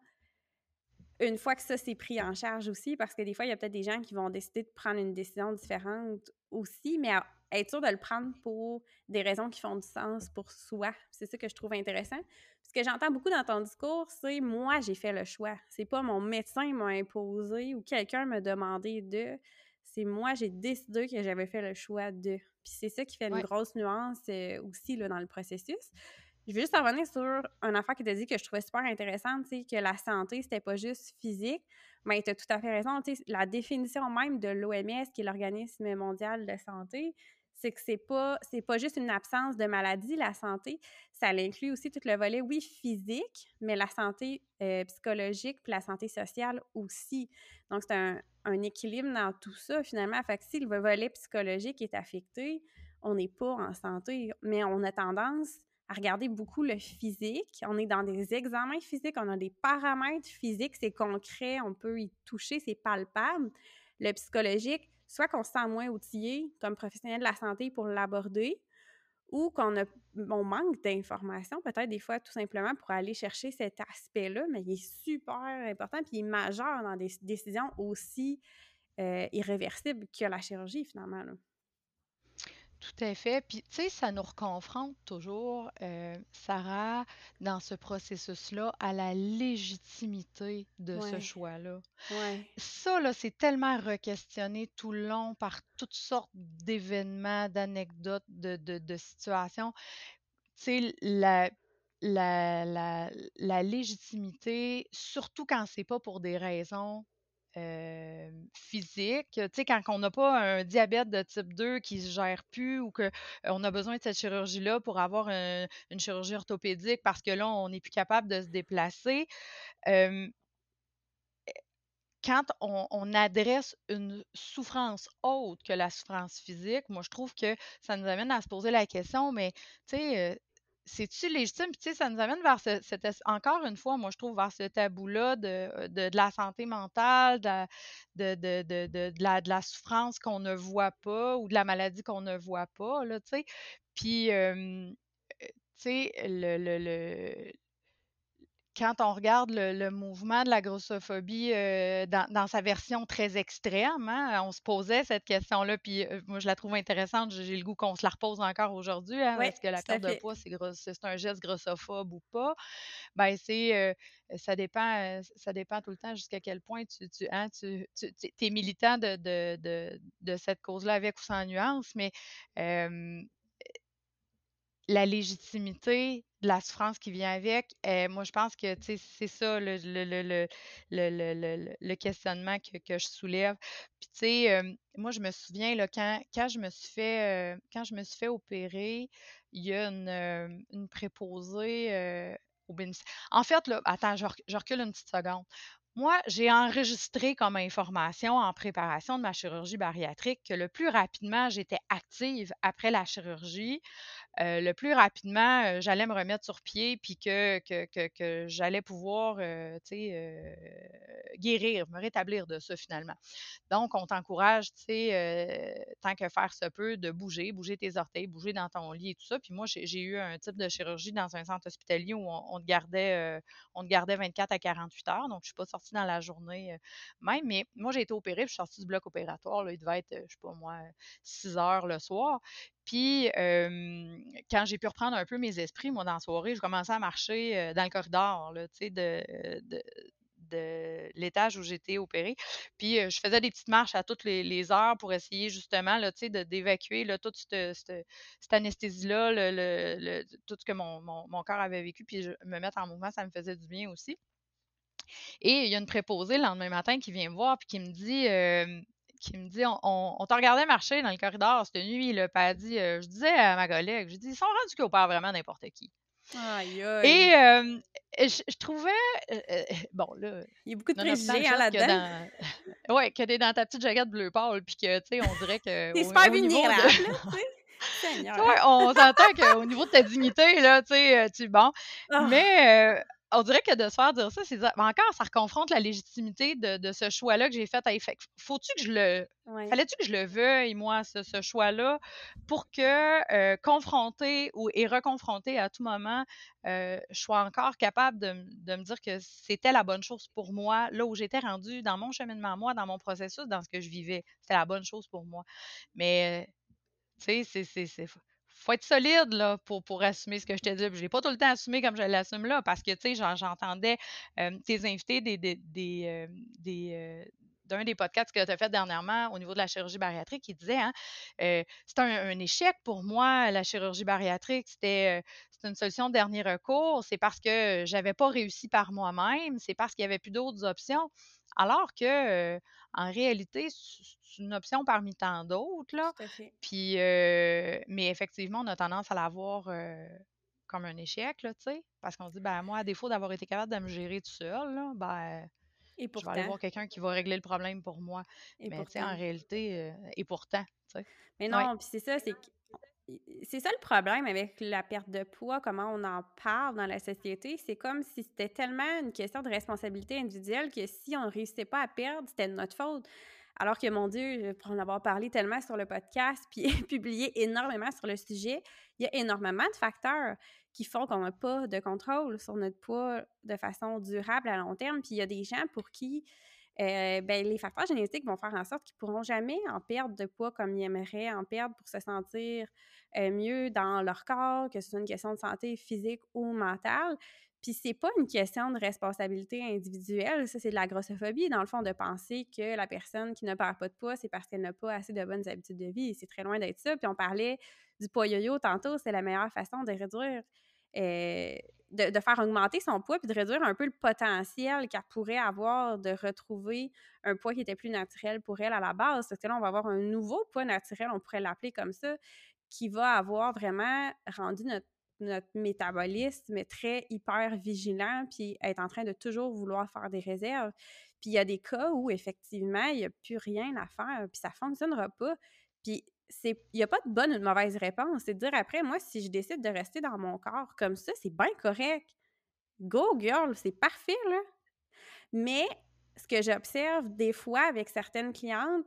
une fois que ça s'est pris en charge aussi, parce que des fois, il y a peut-être des gens qui vont décider de prendre une décision différente aussi, mais être sûr de le prendre pour des raisons qui font du sens pour soi. C'est ça que je trouve intéressant. Ce que j'entends beaucoup dans ton discours, c'est moi, j'ai fait le choix. C'est pas mon médecin m'a imposé ou quelqu'un m'a demandé de. C'est moi, j'ai décidé que j'avais fait le choix de. Puis c'est ça qui fait une grosse nuance euh, aussi là, dans le processus. Je veux juste revenir sur un affaire qui t'a dit que je trouvais super intéressante, que la santé, c'était pas juste physique, mais tu as tout à fait raison. La définition même de l'OMS, qui est l'Organisme mondial de santé, c'est que c'est pas c'est pas juste une absence de maladie, la santé, ça inclut aussi tout le volet, oui, physique, mais la santé euh, psychologique puis la santé sociale aussi. Donc, c'est un, un, équilibre dans tout ça, finalement. Fait que si le volet psychologique est affecté, on n'est pas en santé, mais on a tendance regarder beaucoup le physique. On est dans des examens physiques, on a des paramètres physiques, c'est concret, on peut y toucher, c'est palpable. Le psychologique, soit qu'on se sent moins outillé comme professionnel de la santé pour l'aborder, ou qu'on manque d'informations, peut-être des fois tout simplement pour aller chercher cet aspect-là, mais il est super important, puis il est majeur dans des décisions aussi euh, irréversibles que la chirurgie finalement. Tout à fait. Puis, tu sais, ça nous reconfronte toujours, euh, Sarah, dans ce processus-là, à la légitimité de ce choix-là. Ouais. Ça, là, c'est tellement requestionné tout le long par toutes sortes d'événements, d'anecdotes, de, de, de situations. Tu sais, la, la, la, la légitimité, surtout quand c'est pas pour des raisons physique. Tu sais, quand on n'a pas un diabète de type 2 qui se gère plus ou qu'on a besoin de cette chirurgie-là pour avoir une chirurgie orthopédique parce que là, on n'est plus capable de se déplacer. quand on, on, adresse une souffrance autre que la souffrance physique, moi, je trouve que ça nous amène à se poser la question, mais tu sais, c'est-tu légitime? Puis, tu sais, ça nous amène vers ce, encore une fois, moi, je trouve, vers ce tabou-là de, de, la santé mentale, de, de, de, la, de la souffrance qu'on ne voit pas ou de la maladie qu'on ne voit pas, là, tu sais. Puis, tu sais, le, le, le, quand on regarde le, mouvement de la grossophobie euh, dans, sa version très extrême, hein, on se posait cette question-là, puis euh, moi je la trouve intéressante. J'ai le goût qu'on se la repose encore aujourd'hui. Hein, est-ce que la perte de poids, c'est un geste grossophobe ou pas? Ben, c'est euh, ça dépend, ça dépend tout le temps jusqu'à quel point tu, tu, hein, tu, es militant de, de, cette cause-là avec ou sans nuance, mais la légitimité de la souffrance qui vient avec, euh, moi, je pense que c'est ça le, le, le, le, questionnement que, que, je soulève. Puis, tu sais, euh, moi, je me souviens, là, quand, quand, je me suis fait, euh, quand je me suis fait opérer, il y a une, une préposée au bénéfice. En fait, là, attends, je recule une petite seconde. Moi, j'ai enregistré comme information en préparation de ma chirurgie bariatrique que le plus rapidement j'étais active après la chirurgie, euh, le plus rapidement, euh, j'allais me remettre sur pied, puis que, j'allais pouvoir, euh, guérir, me rétablir de ça finalement. Donc, on t'encourage, tant que faire se peut, de bouger, bouger tes orteils, bouger dans ton lit et tout ça. Puis moi, j'ai eu un type de chirurgie dans un centre hospitalier où on, te gardait, on te gardait 24 à 48 heures. Donc, je suis pas sortie dans la journée même, mais moi, j'ai été opérée, je suis sortie du bloc opératoire. Là, il devait être, je sais pas moi, 6 heures le soir. Puis, quand j'ai pu reprendre un peu mes esprits, moi, dans la soirée, je commençais à marcher dans le corridor, tu sais, de, l'étage où j'étais opérée. Puis, je faisais des petites marches à toutes les, heures pour essayer justement, là, d'évacuer toute cette, anesthésie-là, tout ce que mon, mon, corps avait vécu, puis me mettre en mouvement, ça me faisait du bien aussi. Et il y a une préposée le lendemain matin qui vient me voir puis qui me dit qui me dit On, on, t'a regardé marcher dans le corridor cette nuit, là, elle dit euh, Je disais à ma collègue, je dis Ils sont rendus qu'ils opèrent vraiment n'importe qui. Aïe, aïe. Et euh, je, trouvais. Euh, bon, là. Il y a beaucoup de préjugés hein, là-dedans. Oui, que t'es dans ta petite jaquette bleu pâle, puis que, tu sais, on dirait que. T'es super vulnérable, de... on s'entend qu'au niveau de ta dignité, là, tu sais, tu bon. Ah. Mais on dirait que de se faire dire ça, c'est encore, ça reconfronte la légitimité de, ce choix-là que j'ai fait. Faut-tu que je le. Fallait-tu que je le veuille, moi, ce, choix-là, pour que, euh, confronter ou, et reconfronter à tout moment, euh, je sois encore capable de, me dire que c'était la bonne chose pour moi, là où j'étais rendue, dans mon cheminement, moi, dans mon processus, dans ce que je vivais. C'était la bonne chose pour moi. Mais, tu sais, c'est faut être solide là, pour, pour assumer ce que je te dis. Je n'ai pas tout le temps assumé comme je l'assume là, parce que, tu sais, j'entendais tes invités des, des, des, euh, d'un des podcasts que tu as fait dernièrement au niveau de la chirurgie bariatrique, qui disait hein, euh, c'est un, échec pour moi, la chirurgie bariatrique. C'était une solution de dernier recours. C'est parce que j'avais pas réussi par moi-même. C'est parce qu'il n'y avait plus d'autres options. Alors que, en réalité, c'est une option parmi tant d'autres. Puis, mais effectivement, on a tendance à la voir comme un échec, là, tu sais, parce qu'on se dit, ben moi, à défaut d'avoir été capable de me gérer tout seul, là, ben, et je vais aller voir quelqu'un qui va régler le problème pour moi. Et mais tu sais, en réalité, et pourtant. Mais non, puis c'est ça, c'est que c'est ça le problème avec la perte de poids, comment on en parle dans la société. C'est comme si c'était tellement une question de responsabilité individuelle que si on ne réussissait pas à perdre, c'était de notre faute. Alors que, mon Dieu, pour en avoir parlé tellement sur le podcast, puis publié énormément sur le sujet, il y a énormément de facteurs qui font qu'on n'a pas de contrôle sur notre poids de façon durable à long terme. Puis il y a des gens pour qui euh, ben, les facteurs génétiques vont faire en sorte qu'ils ne pourront jamais en perdre de poids comme ils aimeraient en perdre pour se sentir euh, mieux dans leur corps, que ce soit une question de santé physique ou mentale. Puis c'est pas une question de responsabilité individuelle, ça c'est de la grossophobie, dans le fond, de penser que la personne qui ne perd pas de poids, c'est parce qu'elle n'a pas assez de bonnes habitudes de vie. C'est très loin d'être ça. Puis on parlait du poids yo-yo tantôt, c'est la meilleure façon de réduire euh, de, faire augmenter son poids puis de réduire un peu le potentiel qu'elle pourrait avoir de retrouver un poids qui était plus naturel pour elle à la base. Parce que là, on va avoir un nouveau poids naturel, on pourrait l'appeler comme ça, qui va avoir vraiment rendu notre, notre métabolisme très hyper vigilant puis être en train de toujours vouloir faire des réserves. Puis il y a des cas où effectivement, il n'y a plus rien à faire puis ça ne fonctionnera pas. Puis il n'y a pas de bonne ou de mauvaise réponse. C'est de dire après, moi, si je décide de rester dans mon corps comme ça, c'est bien correct. Go, girl, c'est parfait, là. Mais ce que j'observe des fois avec certaines clientes,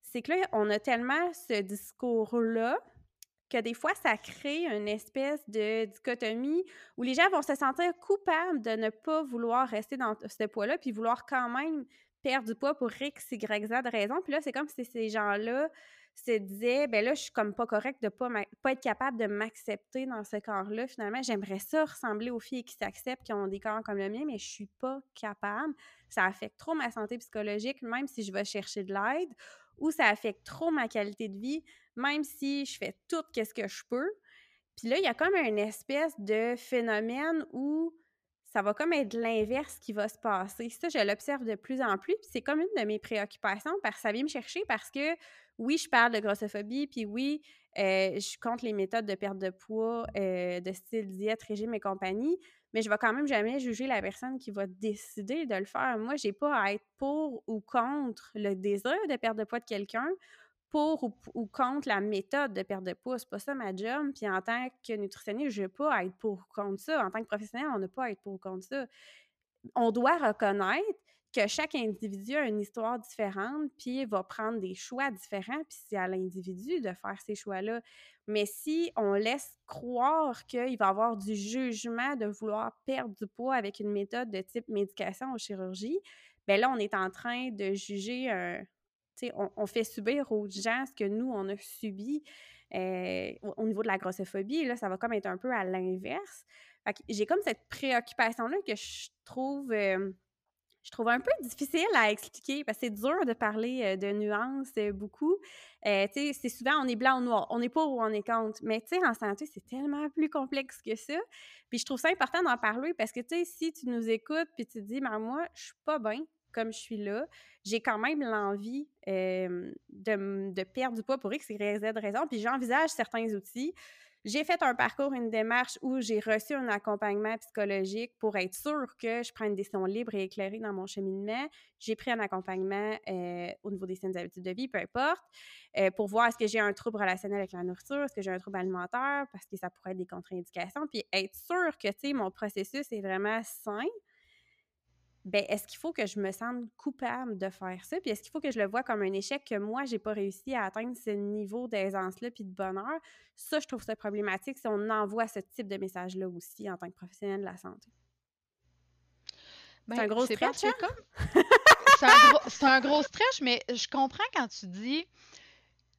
c'est que là, on a tellement ce discours-là que des fois, ça crée une espèce de dichotomie où les gens vont se sentir coupables de ne pas vouloir rester dans ce poids-là, puis vouloir quand même perdre du poids pour X, Y, Z raison. Puis là, c'est comme si ces gens-là se disaient, ben là, je suis comme pas correcte de pas, pas être capable de m'accepter dans ce corps-là. Finalement, j'aimerais ça ressembler aux filles qui s'acceptent, qui ont des corps comme le mien, mais je suis pas capable. Ça affecte trop ma santé psychologique, même si je vais chercher de l'aide, ou ça affecte trop ma qualité de vie, même si je fais tout ce que je peux. Puis là, il y a comme une espèce de phénomène où ça va comme être l'inverse qui va se passer. Ça, je l'observe de plus en plus. c'est comme une de mes préoccupations parce que ça vient me chercher parce que oui, je parle de grossophobie, puis oui, euh, je compte les méthodes de perte de poids, euh, de style diète, régime et compagnie, mais je vais quand même jamais juger la personne qui va décider de le faire. Moi, j'ai pas à être pour ou contre le désir de perdre de poids de quelqu'un pour ou, contre la méthode de perte de poids. C'est pas ça ma job. Puis en tant que nutritionniste, je n'ai pas à être pour ou contre ça. En tant que professionnel, on n'a pas à être pour ou contre ça. On doit reconnaître que chaque individu a une histoire différente, puis va prendre des choix différents, puis c'est à l'individu de faire ces choix-là. Mais si on laisse croire qu'il va avoir du jugement de vouloir perdre du poids avec une méthode de type médication ou chirurgie, bien là, on est en train de juger un, on, fait subir aux gens ce que nous, on a subi euh, au, niveau de la grossophobie. Là, ça va comme être un peu à l'inverse. J'ai comme cette préoccupation-là que je trouve, euh, je trouve un peu difficile à expliquer parce que c'est dur de parler euh, de nuances beaucoup. c'est souvent on est blanc ou noir, on n'est pas ou on est contre. Mais en santé, c'est tellement plus complexe que ça. Puis je trouve ça important d'en parler parce que si tu nous écoutes puis tu te dis, mais moi, je suis pas bien, comme je suis là, j'ai quand même l'envie de, perdre du poids pour X, Y, Z raison. Puis j'envisage certains outils. J'ai fait un parcours, une démarche où j'ai reçu un accompagnement psychologique pour être sûr que je prenne une décision libre et éclairée dans mon cheminement. J'ai pris un accompagnement au niveau des saines habitudes de vie, peu importe, pour voir est-ce que j'ai un trouble relationnel avec la nourriture, est-ce que j'ai un trouble alimentaire, parce que ça pourrait être des contre-indications, puis être sûr que, mon processus est vraiment sain ben est-ce qu'il faut que je me sente coupable de faire ça? Puis est-ce qu'il faut que je le vois comme un échec que moi, j'ai pas réussi à atteindre ce niveau d'aisance-là puis de bonheur? Ça, je trouve ça problématique si on envoie ce type de message-là aussi en tant que professionnel de la santé. c'est un ben, gros stretch, hein? c'est un, gros stretch, mais je comprends quand tu dis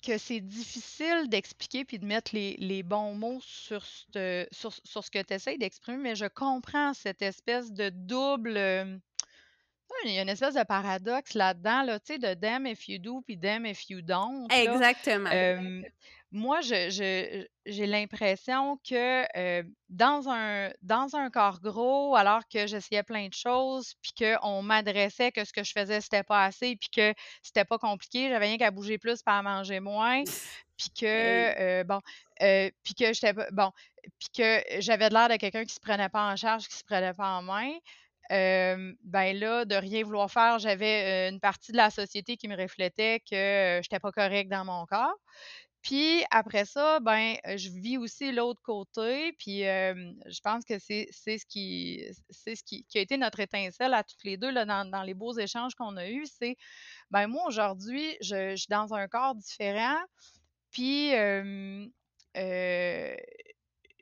que c'est difficile d'expliquer puis de mettre les, bons mots sur, ce, sur, ce que tu essaies d'exprimer, mais je comprends cette espèce de double euh, il y a une espèce de paradoxe là-dedans, là, tu sais, de damn if you do puis damn if you don't. Exactement. moi, je, j'ai l'impression que dans, un, dans un corps gros, alors que j'essayais plein de choses, puis qu'on m'adressait que ce que je faisais, c'était pas assez, puis que c'était pas compliqué, j'avais rien qu'à bouger plus, pas à manger moins, puis que, bon, puis que j'étais bon, puis que j'avais l'air de quelqu'un qui se prenait pas en charge, qui se prenait pas en main ben là, de rien vouloir faire, j'avais une partie de la société qui me reflétait que je n'étais pas correcte dans mon corps. Puis après ça, ben, je vis aussi l'autre côté. Puis je pense que c'est ce qui ce qui, a été notre étincelle à toutes les deux là, dans, les beaux échanges qu'on a eus. C'est ben moi aujourd'hui, je, suis dans un corps différent. Puis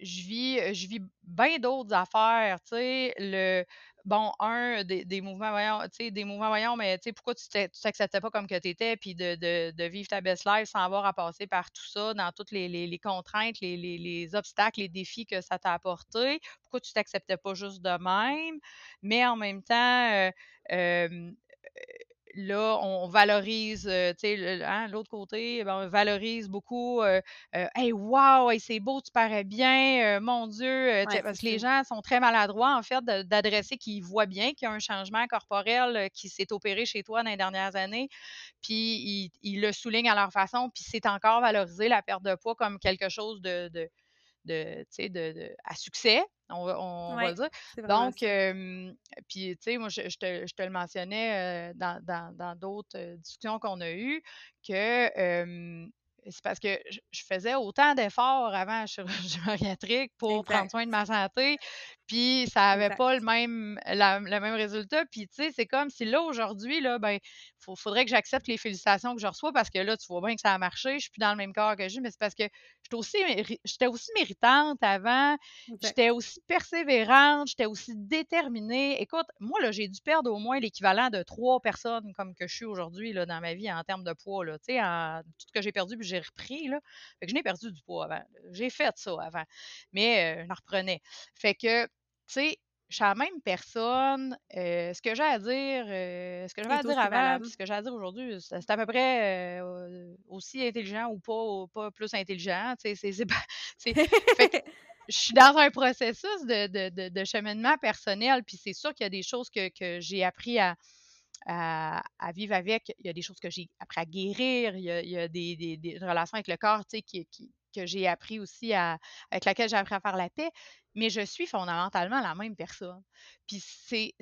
je vis, je vis bien d'autres affaires. Tu sais, le bon, un, des, mouvements voyons, tu sais, des mouvements voyons, mais tu sais, pourquoi tu t'acceptais pas comme que tu étais, puis de, vivre ta best life sans avoir à passer par tout ça, dans toutes les, contraintes, les, obstacles, les défis que ça t'a apporté, pourquoi tu t'acceptais pas juste de même, mais en même temps, euh, là, on valorise, tu sais, hein, l'autre côté, ben, on valorise beaucoup, hey, wow, c'est beau, tu parais bien, mon Dieu, parce que les gens sont très maladroits, en fait, d'adresser qu'ils voient bien qu'il y a un changement corporel qui s'est opéré chez toi dans les dernières années, puis ils, le soulignent à leur façon, puis c'est encore valorisé, la perte de poids, comme quelque chose de, de, de, de à succès, on va, dire. Donc, puis, tu sais, moi, je, te, je, te, le mentionnais dans d'autres discussions qu'on a eues, que c'est parce que je, faisais autant d'efforts avant la chirurgie bariatrique pour prendre soin de ma santé. Puis ça avait pas le même, le même résultat. Puis, tu sais, c'est comme si là, aujourd'hui, là, ben, il faudrait que j'accepte les félicitations que je reçois parce que là, tu vois bien que ça a marché. Je suis plus dans le même corps que j'ai, mais c'est parce que j'étais aussi, j'étais aussi méritante avant. J'étais aussi persévérante. J'étais aussi déterminée. Écoute, moi, là, j'ai dû perdre au moins l'équivalent de trois personnes comme que je suis aujourd'hui, là, dans ma vie en termes de poids, là. Tu sais, tout ce que j'ai perdu, puis j'ai repris, là. Fait que je n'ai perdu du poids avant. J'ai fait ça avant. Mais euh, je reprenais. Fait que, tu sais, je suis la même personne. Euh, ce que j'ai à dire, euh, ce que j'avais à dire avant, ce que j'ai à dire aujourd'hui, c'est à peu près aussi intelligent ou pas, pas plus intelligent. C'est, c'est, je suis dans un processus de, de, cheminement personnel, puis c'est sûr qu'il y a des choses que, que j'ai appris à, à, vivre avec. Il y a des choses que j'ai appris à guérir. Il y a, des, des, relations avec le corps, tu sais, qui, que j'ai appris aussi à, avec laquelle j'ai appris à faire la paix, mais je suis fondamentalement la même personne. Puis c'est,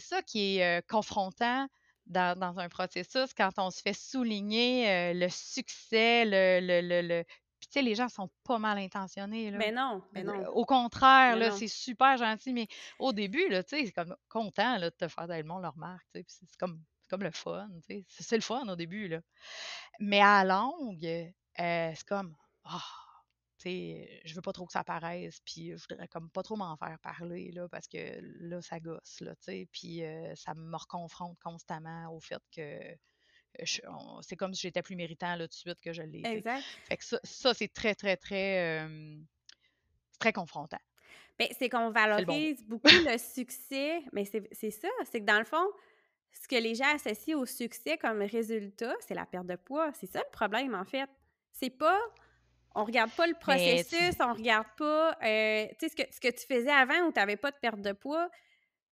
ça qui est confrontant dans, un processus quand on se fait souligner le succès, le, le, le, Puis tu sais, les gens sont pas mal intentionnés. Là. Mais non, mais non. Au contraire, là, c'est super gentil, mais au début, là, tu sais, c'est comme content là, de te faire le monde leur marque. C'est comme, comme le fun. C'est le fun au début. Là. Mais à longue, c'est comme ah, tu sais, je veux pas trop que ça paraisse, puis je voudrais comme pas trop m'en faire parler, là, parce que là, ça gosse, là, tu sais, puis ça me reconfronte constamment au fait que c'est comme si j'étais plus méritant, là, tout de suite que je l'ai. Exact. Fait que ça, ça c'est très, très, très, très confrontant. Bien, c'est qu'on valorise beaucoup le succès, mais c'est ça, c'est que dans le fond, ce que les gens associent au succès comme résultat, c'est la perte de poids. C'est ça le problème, en fait. C'est pas on regarde pas le processus, on regarde pas, euh, tu sais, ce que, ce que tu faisais avant où tu n'avais pas de perte de poids,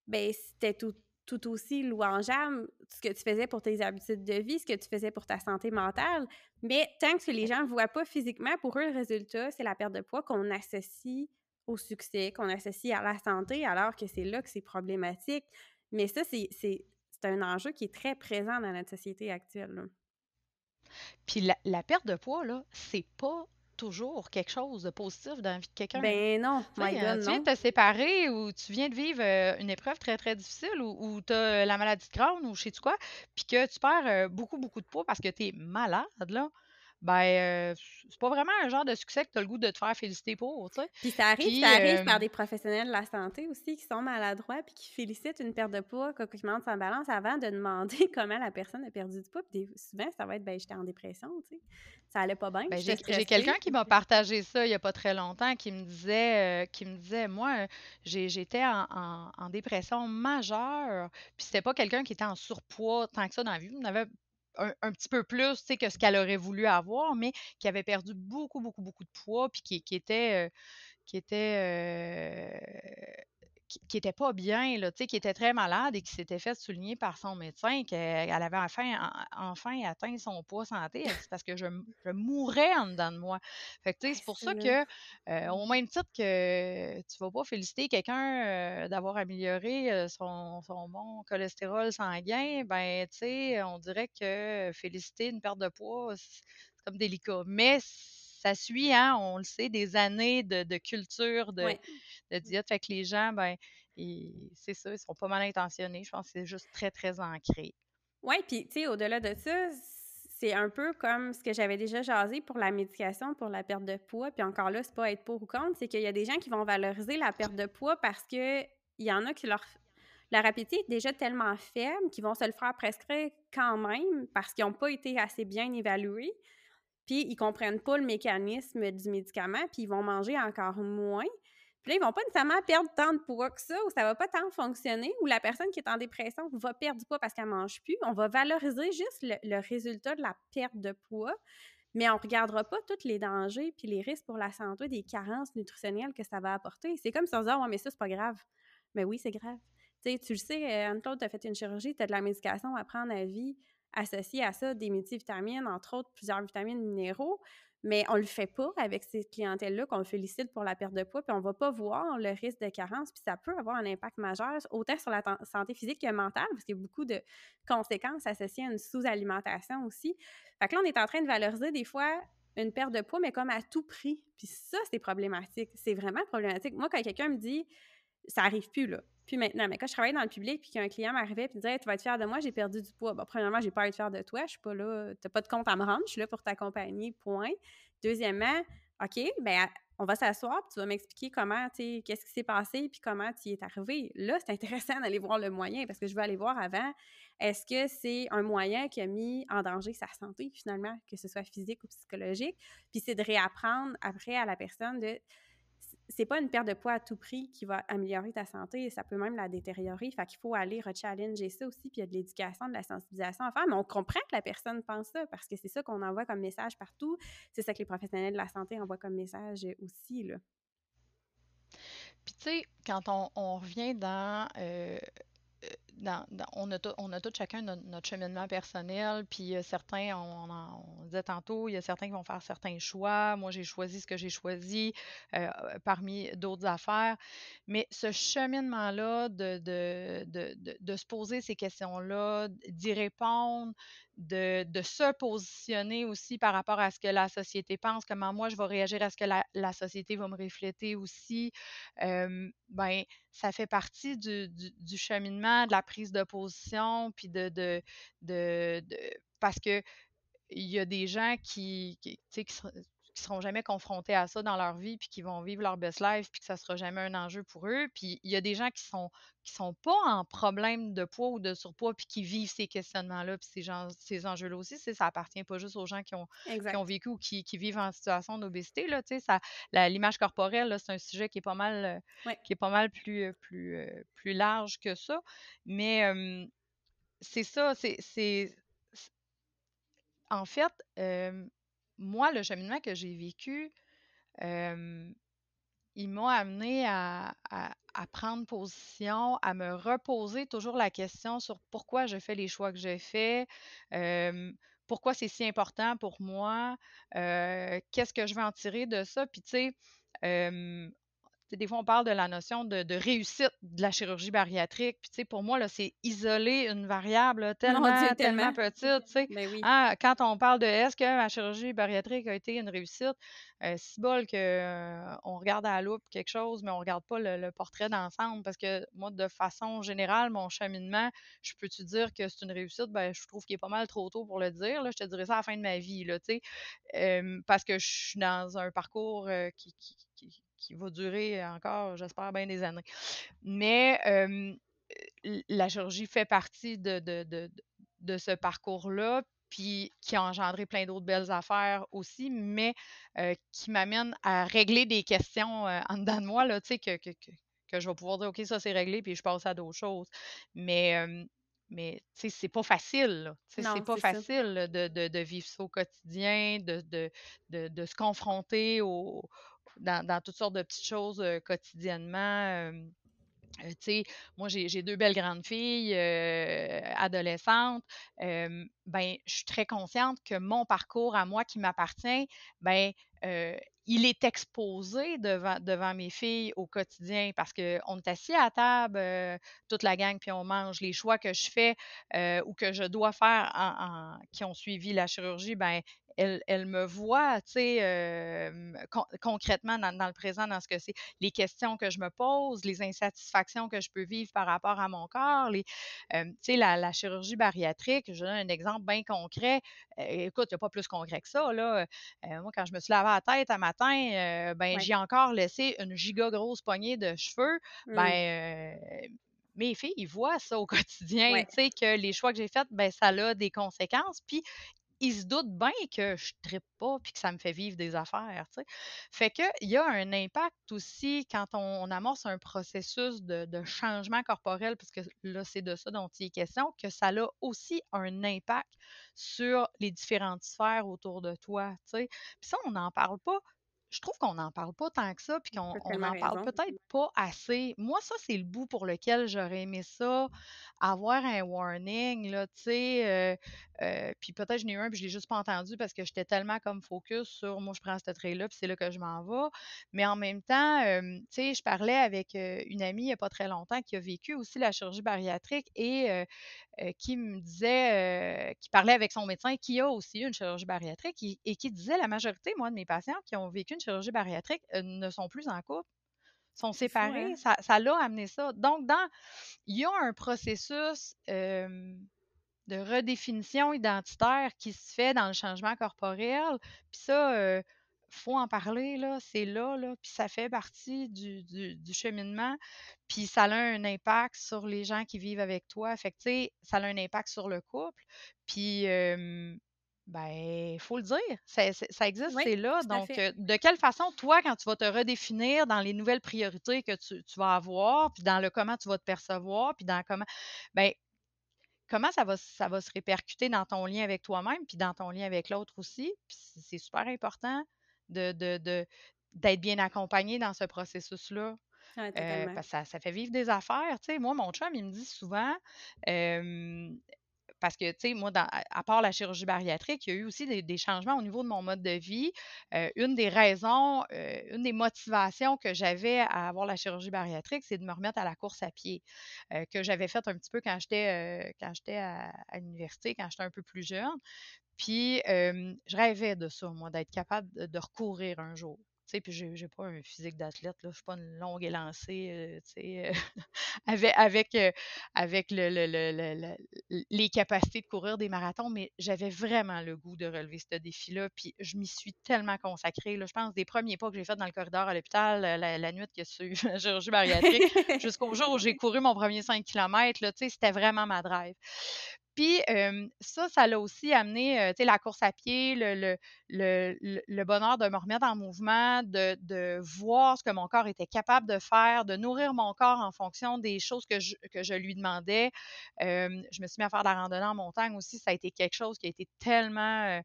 ben c'était tout, tout aussi louangeable, ce que tu faisais pour tes habitudes de vie, ce que tu faisais pour ta santé mentale. Mais tant que les gens ne voient pas physiquement, pour eux, le résultat, c'est la perte de poids qu'on associe au succès, qu'on associe à la santé, alors que c'est là que c'est problématique. Mais ça, c'est un enjeu qui est très présent dans notre société actuelle. Puis la, la, perte de poids, là, c'est pas toujours quelque chose de positif dans la vie de quelqu'un. Ben non, my God, tu viens de te séparer ou tu viens de vivre euh, une épreuve très, très difficile ou, tu as la maladie de Crohn ou je sais-tu quoi, puis que tu perds euh, beaucoup, beaucoup de poids parce que tu es malade, là ben, c'est pas vraiment un genre de succès que tu as le goût de te faire féliciter pour, tu sais. Puis ça arrive, ça arrive par des professionnels de la santé aussi qui sont maladroits puis qui félicitent une perte de poids quand ils montent sa balance avant de demander comment la personne a perdu du poids. Puis souvent, ça va être, ben, j'étais en dépression, tu sais. Ça allait pas bien. Ben, j'ai quelqu'un qui m'a partagé ça il y a pas très longtemps qui me disait, qui me disait moi, j'étais en, en, dépression majeure, puis c'était pas quelqu'un qui était en surpoids tant que ça dans la vie. On avait un, petit peu plus que ce qu'elle aurait voulu avoir, mais qui avait perdu beaucoup, beaucoup, beaucoup de poids, puis qui, était, qui était qui n'était pas bien, là, qui était très malade et qui s'était fait souligner par son médecin qu'elle avait enfin, enfin atteint son poids santé. C'est parce que je, je, mourais en dedans de moi. Fait que, c'est pour ça que, euh, au même titre que tu vas pas féliciter quelqu'un euh, d'avoir amélioré euh, son, son, bon cholestérol sanguin, ben, tu sais, on dirait que féliciter une perte de poids, c'est comme délicat. Mais ça suit, hein, on le sait, des années de, culture, de, diète. Fait que les gens, ben, c'est ça, ils sont pas mal intentionnés. Je pense que c'est juste très, très ancré. Oui, puis, tu sais, au-delà de ça, c'est un peu comme ce que j'avais déjà jasé pour la médication, pour la perte de poids. Puis encore là, c'est pas être pour ou contre, c'est qu'il y a des gens qui vont valoriser la perte de poids parce que il y en a qui leur la rapidité est déjà tellement faible qu'ils vont se le faire prescrire quand même parce qu'ils n'ont pas été assez bien évalués. Puis ils comprennent pas le mécanisme du médicament, puis ils vont manger encore moins. Puis là, ils vont pas nécessairement perdre tant de poids que ça, ou ça va pas tant fonctionner, ou la personne qui est en dépression va perdre du poids parce qu'elle mange plus. On va valoriser juste le, résultat de la perte de poids, mais on regardera pas tous les dangers puis les risques pour la santé des carences nutritionnelles que ça va apporter. C'est comme si on disait, mais ça, c'est pas grave. Mais oui, c'est grave. tu le sais, euh, Anne-Claude, tu as fait une chirurgie, tu as de la médication à prendre à vie associé à ça des multivitamines, entre autres plusieurs vitamines minéraux, mais on le fait pas avec ces clientèles-là qu'on félicite pour la perte de poids, puis on va pas voir le risque de carence, puis ça peut avoir un impact majeur, autant sur la santé physique que mentale, parce qu'il y a beaucoup de conséquences associées à une sous-alimentation aussi. Là, on est en train de valoriser des fois une perte de poids, mais comme à tout prix. Puis ça, c'est problématique. C'est vraiment problématique. Moi, quand quelqu'un me dit ça arrive plus, là. Puis maintenant, mais quand je travaillais dans le public, puis qu'un client m'arrivait et disait Tu vas être fier de moi, j'ai perdu du poids. Bon, premièrement, j'ai pas à être fier de toi, je suis pas là, t'as pas de compte à me rendre, je suis là pour t'accompagner, point. Deuxièmement, OK, ben on va s'asseoir, puis tu vas m'expliquer comment, tu sais, qu'est-ce qui s'est passé, puis comment tu y es arrivé. Là, c'est intéressant d'aller voir le moyen, parce que je veux aller voir avant, est-ce que c'est un moyen qui a mis en danger sa santé, finalement, que ce soit physique ou psychologique, puis c'est de réapprendre après à la personne de c'est pas une perte de poids à tout prix qui va améliorer ta santé, ça peut même la détériorer. Fait qu'il faut aller rechallenger ça aussi, puis il y a de l'éducation, de la sensibilisation à faire. Mais on comprend que la personne pense ça parce que c'est ça qu'on envoie comme message partout. C'est ça que les professionnels de la santé envoient comme message aussi. Là. Puis tu sais, quand on, revient dans euh, on, a on a chacun notre, cheminement personnel, puis certains, on, disait tantôt, il y a certains qui vont faire certains choix. Moi, j'ai choisi ce que j'ai choisi euh, parmi d'autres affaires. Mais ce cheminement-là de, de, se poser ces questions-là, d'y répondre, de, se positionner aussi par rapport à ce que la société pense, comment moi je vais réagir à ce que la, société va me refléter aussi, ben, ça fait partie du, cheminement, de la prise de position, puis de, de, de, parce que il y a des gens qui, qui seront jamais confrontés à ça dans leur vie, puis qui vont vivre leur best life, puis que ça sera jamais un enjeu pour eux. Puis il y a des gens qui sont qui sont pas en problème de poids ou de surpoids, puis qui vivent ces questionnements-là, puis ces, ces enjeux-là aussi. Ça appartient pas juste aux gens qui ont, qui ont vécu ou qui, qui, vivent en situation d'obésité. L'image corporelle, c'est un sujet qui est pas mal, qui est pas mal plus, plus, plus large que ça. Mais c'est ça, c'est en fait, moi, le cheminement que j'ai vécu, il m'a amené à, prendre position, à me reposer toujours la question sur pourquoi je fais les choix que j'ai faits, pourquoi c'est si important pour moi, qu'est-ce que je vais en tirer de ça? Puis, tu sais, des fois, on parle de la notion de, réussite de la chirurgie bariatrique. Puis, pour moi, c'est isoler une variable tellement, tellement. petite. Ben ah, quand on parle de est-ce que ma chirurgie bariatrique a été une réussite, euh, si bol qu'on euh, regarde à la loupe quelque chose, mais on ne regarde pas le, portrait d'ensemble. Parce que moi, de façon générale, mon cheminement, je peux te dire que c'est une réussite? Ben, je trouve qu'il est pas mal trop tôt pour le dire. Là. Je te dirais ça à la fin de ma vie. Là, euh, parce que je suis dans un parcours qui qui va durer encore, j'espère, bien des années. Mais la chirurgie fait partie de, de, ce parcours-là, puis qui a engendré plein d'autres belles affaires aussi, mais qui m'amène à régler des questions en dedans de moi, là, tu sais, que, que, que, je vais pouvoir dire, OK, ça c'est réglé, puis je passe à d'autres choses. Mais mais tu sais, c'est pas facile. C'est pas facile de, de, vivre ça au quotidien, de, de, de se confronter au, dans, toutes sortes de petites choses quotidiennement. tu sais, moi, j'ai deux belles grandes filles, adolescentes. ben, je suis très consciente que mon parcours à moi qui m'appartient, ben, il est exposé devant, devant mes filles au quotidien parce qu'on est assis à table, toute la gang, puis on mange. Les choix que je fais ou que je dois faire en, qui ont suivi la chirurgie, ben elle, me voit, tu sais, concrètement dans, le présent, dans ce que c'est, les questions que je me pose, les insatisfactions que je peux vivre par rapport à mon corps, les, tu sais, la, chirurgie bariatrique, je donne un exemple bien concret. écoute, il n'y a pas plus concret que ça, là. moi, quand je me suis lavé la tête un matin, ben, j'ai encore laissé une giga grosse poignée de cheveux. Mmh. Ben, mes filles, ils voient ça au quotidien, tu sais, que les choix que j'ai faits, ben, ça a des conséquences. Puis, ils se doutent bien que je trippe pas puis que ça me fait vivre des affaires. sais. Fait qu'il y a un impact aussi quand on, amorce un processus de, changement corporel, puisque là, c'est de ça dont il est question, que ça a aussi un impact sur les différentes sphères autour de toi. Puis ça, on n'en parle pas je trouve qu'on n'en parle pas tant que ça, puis qu'on n'en parle peut-être pas assez. Moi, ça, c'est le bout pour lequel j'aurais aimé ça, avoir un warning, là, tu sais. Euh, euh, puis peut-être je n'ai eu un, puis je l'ai juste pas entendu parce que j'étais tellement comme focus sur moi, je prends ce trait-là, puis c'est là que je m'en vais. Mais en même temps, euh, tu sais, je parlais avec une amie il n'y a pas très longtemps qui a vécu aussi la chirurgie bariatrique et qui me disait, qui parlait avec son médecin qui a aussi une chirurgie bariatrique et, qui disait la majorité, moi, de mes patients qui ont vécu une chirurgie bariatrique ne sont plus en couple sont séparés. hein? Ça, ça l'a amené ça. Donc, dans, il y a un processus de redéfinition identitaire qui se fait dans le changement corporel. Puis ça, euh, faut en parler, là, c'est là, là, puis ça fait partie du, du, cheminement, puis ça a un impact sur les gens qui vivent avec toi. Fait que, ça a un impact sur le couple, puis, euh, ben, il faut le dire, ça, existe, c'est là. Donc, de quelle façon, toi, quand tu vas te redéfinir dans les nouvelles priorités que tu, tu vas avoir, puis dans le comment tu vas te percevoir, puis dans comment, ben, comment ça va, ça va se répercuter dans ton lien avec toi-même, puis dans ton lien avec l'autre aussi. Puis c'est super important de, de, d'être bien accompagné dans ce processus-là. Euh, parce que ça, ça, fait vivre des affaires. Tu sais, moi, mon chum, il me dit souvent, parce que, tu sais, moi, à part la chirurgie bariatrique, il y a eu aussi des, changements au niveau de mon mode de vie. Euh, une des raisons, euh, une des motivations que j'avais à avoir la chirurgie bariatrique, c'est de me remettre à la course à pied, euh, que j'avais faite un petit peu quand j'étais quand j'étais à, l'université, quand j'étais un peu plus jeune. Puis, je rêvais de ça, moi, d'être capable de recourir un jour sais, puis j'ai, j'ai pas un physique d'athlète, là. Je suis pas une longue élancée, euh, tu sais, euh, avec, avec, euh, avec le, le, le, les capacités de courir des marathons, mais j'avais vraiment le goût de relever ce défi-là, puis je m'y suis tellement consacrée, là. Je pense des premiers pas que j'ai fait dans le corridor à l'hôpital, la, la nuit que suis la chirurgie bariatrique, jusqu'au jour où j'ai couru mon premier 5 km, là, tu sais, c'était vraiment ma drive. Puis ça, ça l'a aussi amené, la course à pied, le, le, bonheur de me remettre en mouvement, de, voir ce que mon corps était capable de faire, de nourrir mon corps en fonction des choses que je, que je lui demandais. je me suis mis à faire de la randonnée en montagne aussi. Ça a été quelque chose qui a été tellement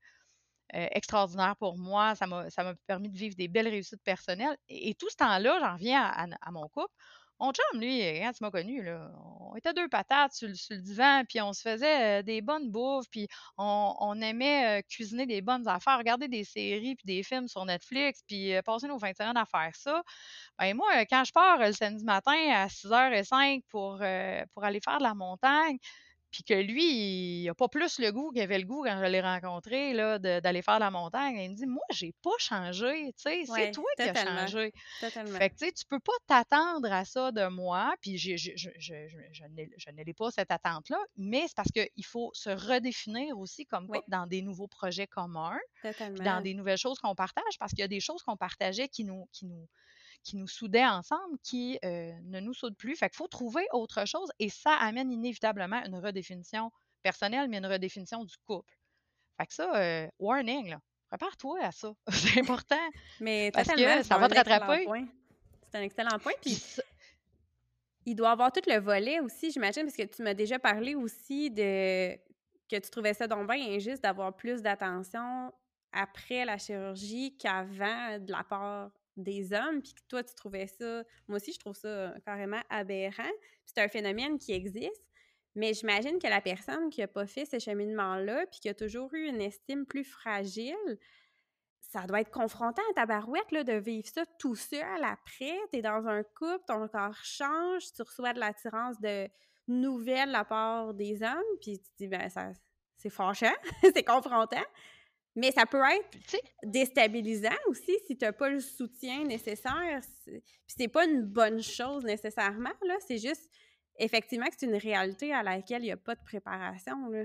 extraordinaire pour moi. Ça m'a, permis de vivre des belles réussites personnelles. Et, tout ce temps-là, j'en viens à mon couple mon chum, lui, quand tu m'as connu, là, on était deux patates sur, le divan, puis on se faisait des bonnes bouffes, puis on, aimait cuisiner des bonnes affaires, regarder des séries puis des films sur Netflix, puis passer nos fins de semaine à faire ça. Ben moi, quand je pars le samedi matin à 6h05 pour, pour aller faire de la montagne, puis que lui, il n'a pas plus le goût qu'il avait le goût quand je l'ai rencontré, là, d'aller faire la montagne. Il me dit, moi, j'ai pas changé, tu sais, c'est toi qui as changé. Totalement. Fait que, tu sais, tu peux pas t'attendre à ça de moi, puis je, je, je, je n'ai pas cette attente-là, mais c'est parce qu'il faut se redéfinir aussi comme dans des nouveaux projets communs, dans des nouvelles choses qu'on partage, parce qu'il y a des choses qu'on partageait qui nous, qui nous, qui nous soudaient ensemble, qui euh, ne nous soudent plus. Fait qu'il faut trouver autre chose et ça amène inévitablement une redéfinition personnelle, mais une redéfinition du couple. Fait que ça, euh, warning, là. Prépare-toi à ça. c'est important. Mais parce que ça va te rattraper. C'est un excellent point. Puis il doit avoir tout le volet aussi, j'imagine, parce que tu m'as déjà parlé aussi de que tu trouvais ça donc bien injuste d'avoir plus d'attention après la chirurgie qu'avant de la part des hommes, puis que toi, tu trouvais ça, moi aussi, je trouve ça euh, carrément aberrant. C'est un phénomène qui existe, mais j'imagine que la personne qui n'a pas fait ce cheminement-là, puis qui a toujours eu une estime plus fragile, ça doit être confrontant à ta barouette de vivre ça tout seul après. Tu es dans un couple, ton corps change, tu reçois de l'attirance de nouvelles de la part des hommes, puis tu te dis, ben, ça, c'est fâchant, c'est confrontant. Mais ça peut être déstabilisant aussi si tu n'as pas le soutien nécessaire. Puis c'est pas une bonne chose nécessairement, là. C'est juste effectivement que c'est une réalité à laquelle il n'y a pas de préparation. Là.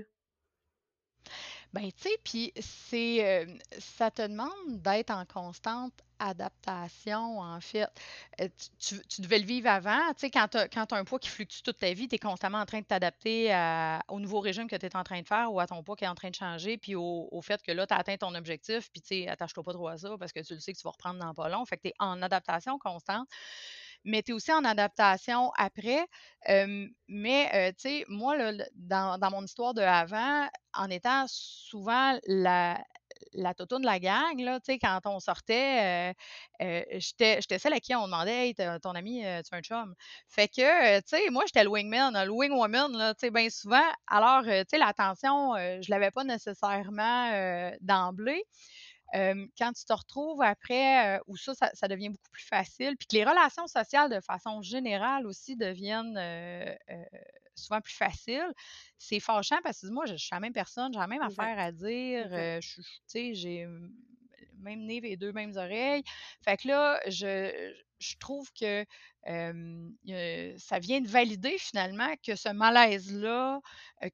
Ben, tu sais, puis c'est, euh, ça te demande d'être en constante adaptation, en fait. Euh, tu, devais le vivre avant. Tu sais, quand tu as, un poids qui fluctue toute ta vie, tu es constamment en train de t'adapter au nouveau régime que tu es en train de faire ou à ton poids qui est en train de changer, puis au, fait que là, tu as atteint ton objectif, puis tu sais, attache-toi pas trop à ça parce que tu le sais que tu vas reprendre dans pas long. Fait que tu es en adaptation constante mais tu es aussi en adaptation après. mais, tu sais, moi, dans, dans, mon histoire de avant, en étant souvent la, la toto de la gang, là, tu sais, quand on sortait, j'étais celle à qui on demandait Hey, ton ami, tu es un chum? Fait que, tu sais, moi, j'étais le wingman, le wingwoman, là, tu sais, bien souvent. Alors, tu sais, l'attention, je l'avais pas nécessairement d'emblée quand tu te retrouves après, où ça, ça, devient beaucoup plus facile, puis que les relations sociales de façon générale aussi deviennent souvent plus faciles, c'est fâchant parce que moi, je, suis la même personne, j'ai la même affaire à dire, tu sais, j'ai même nez et deux mêmes oreilles. Fait que là, je, je trouve que ça vient de valider finalement que ce malaise-là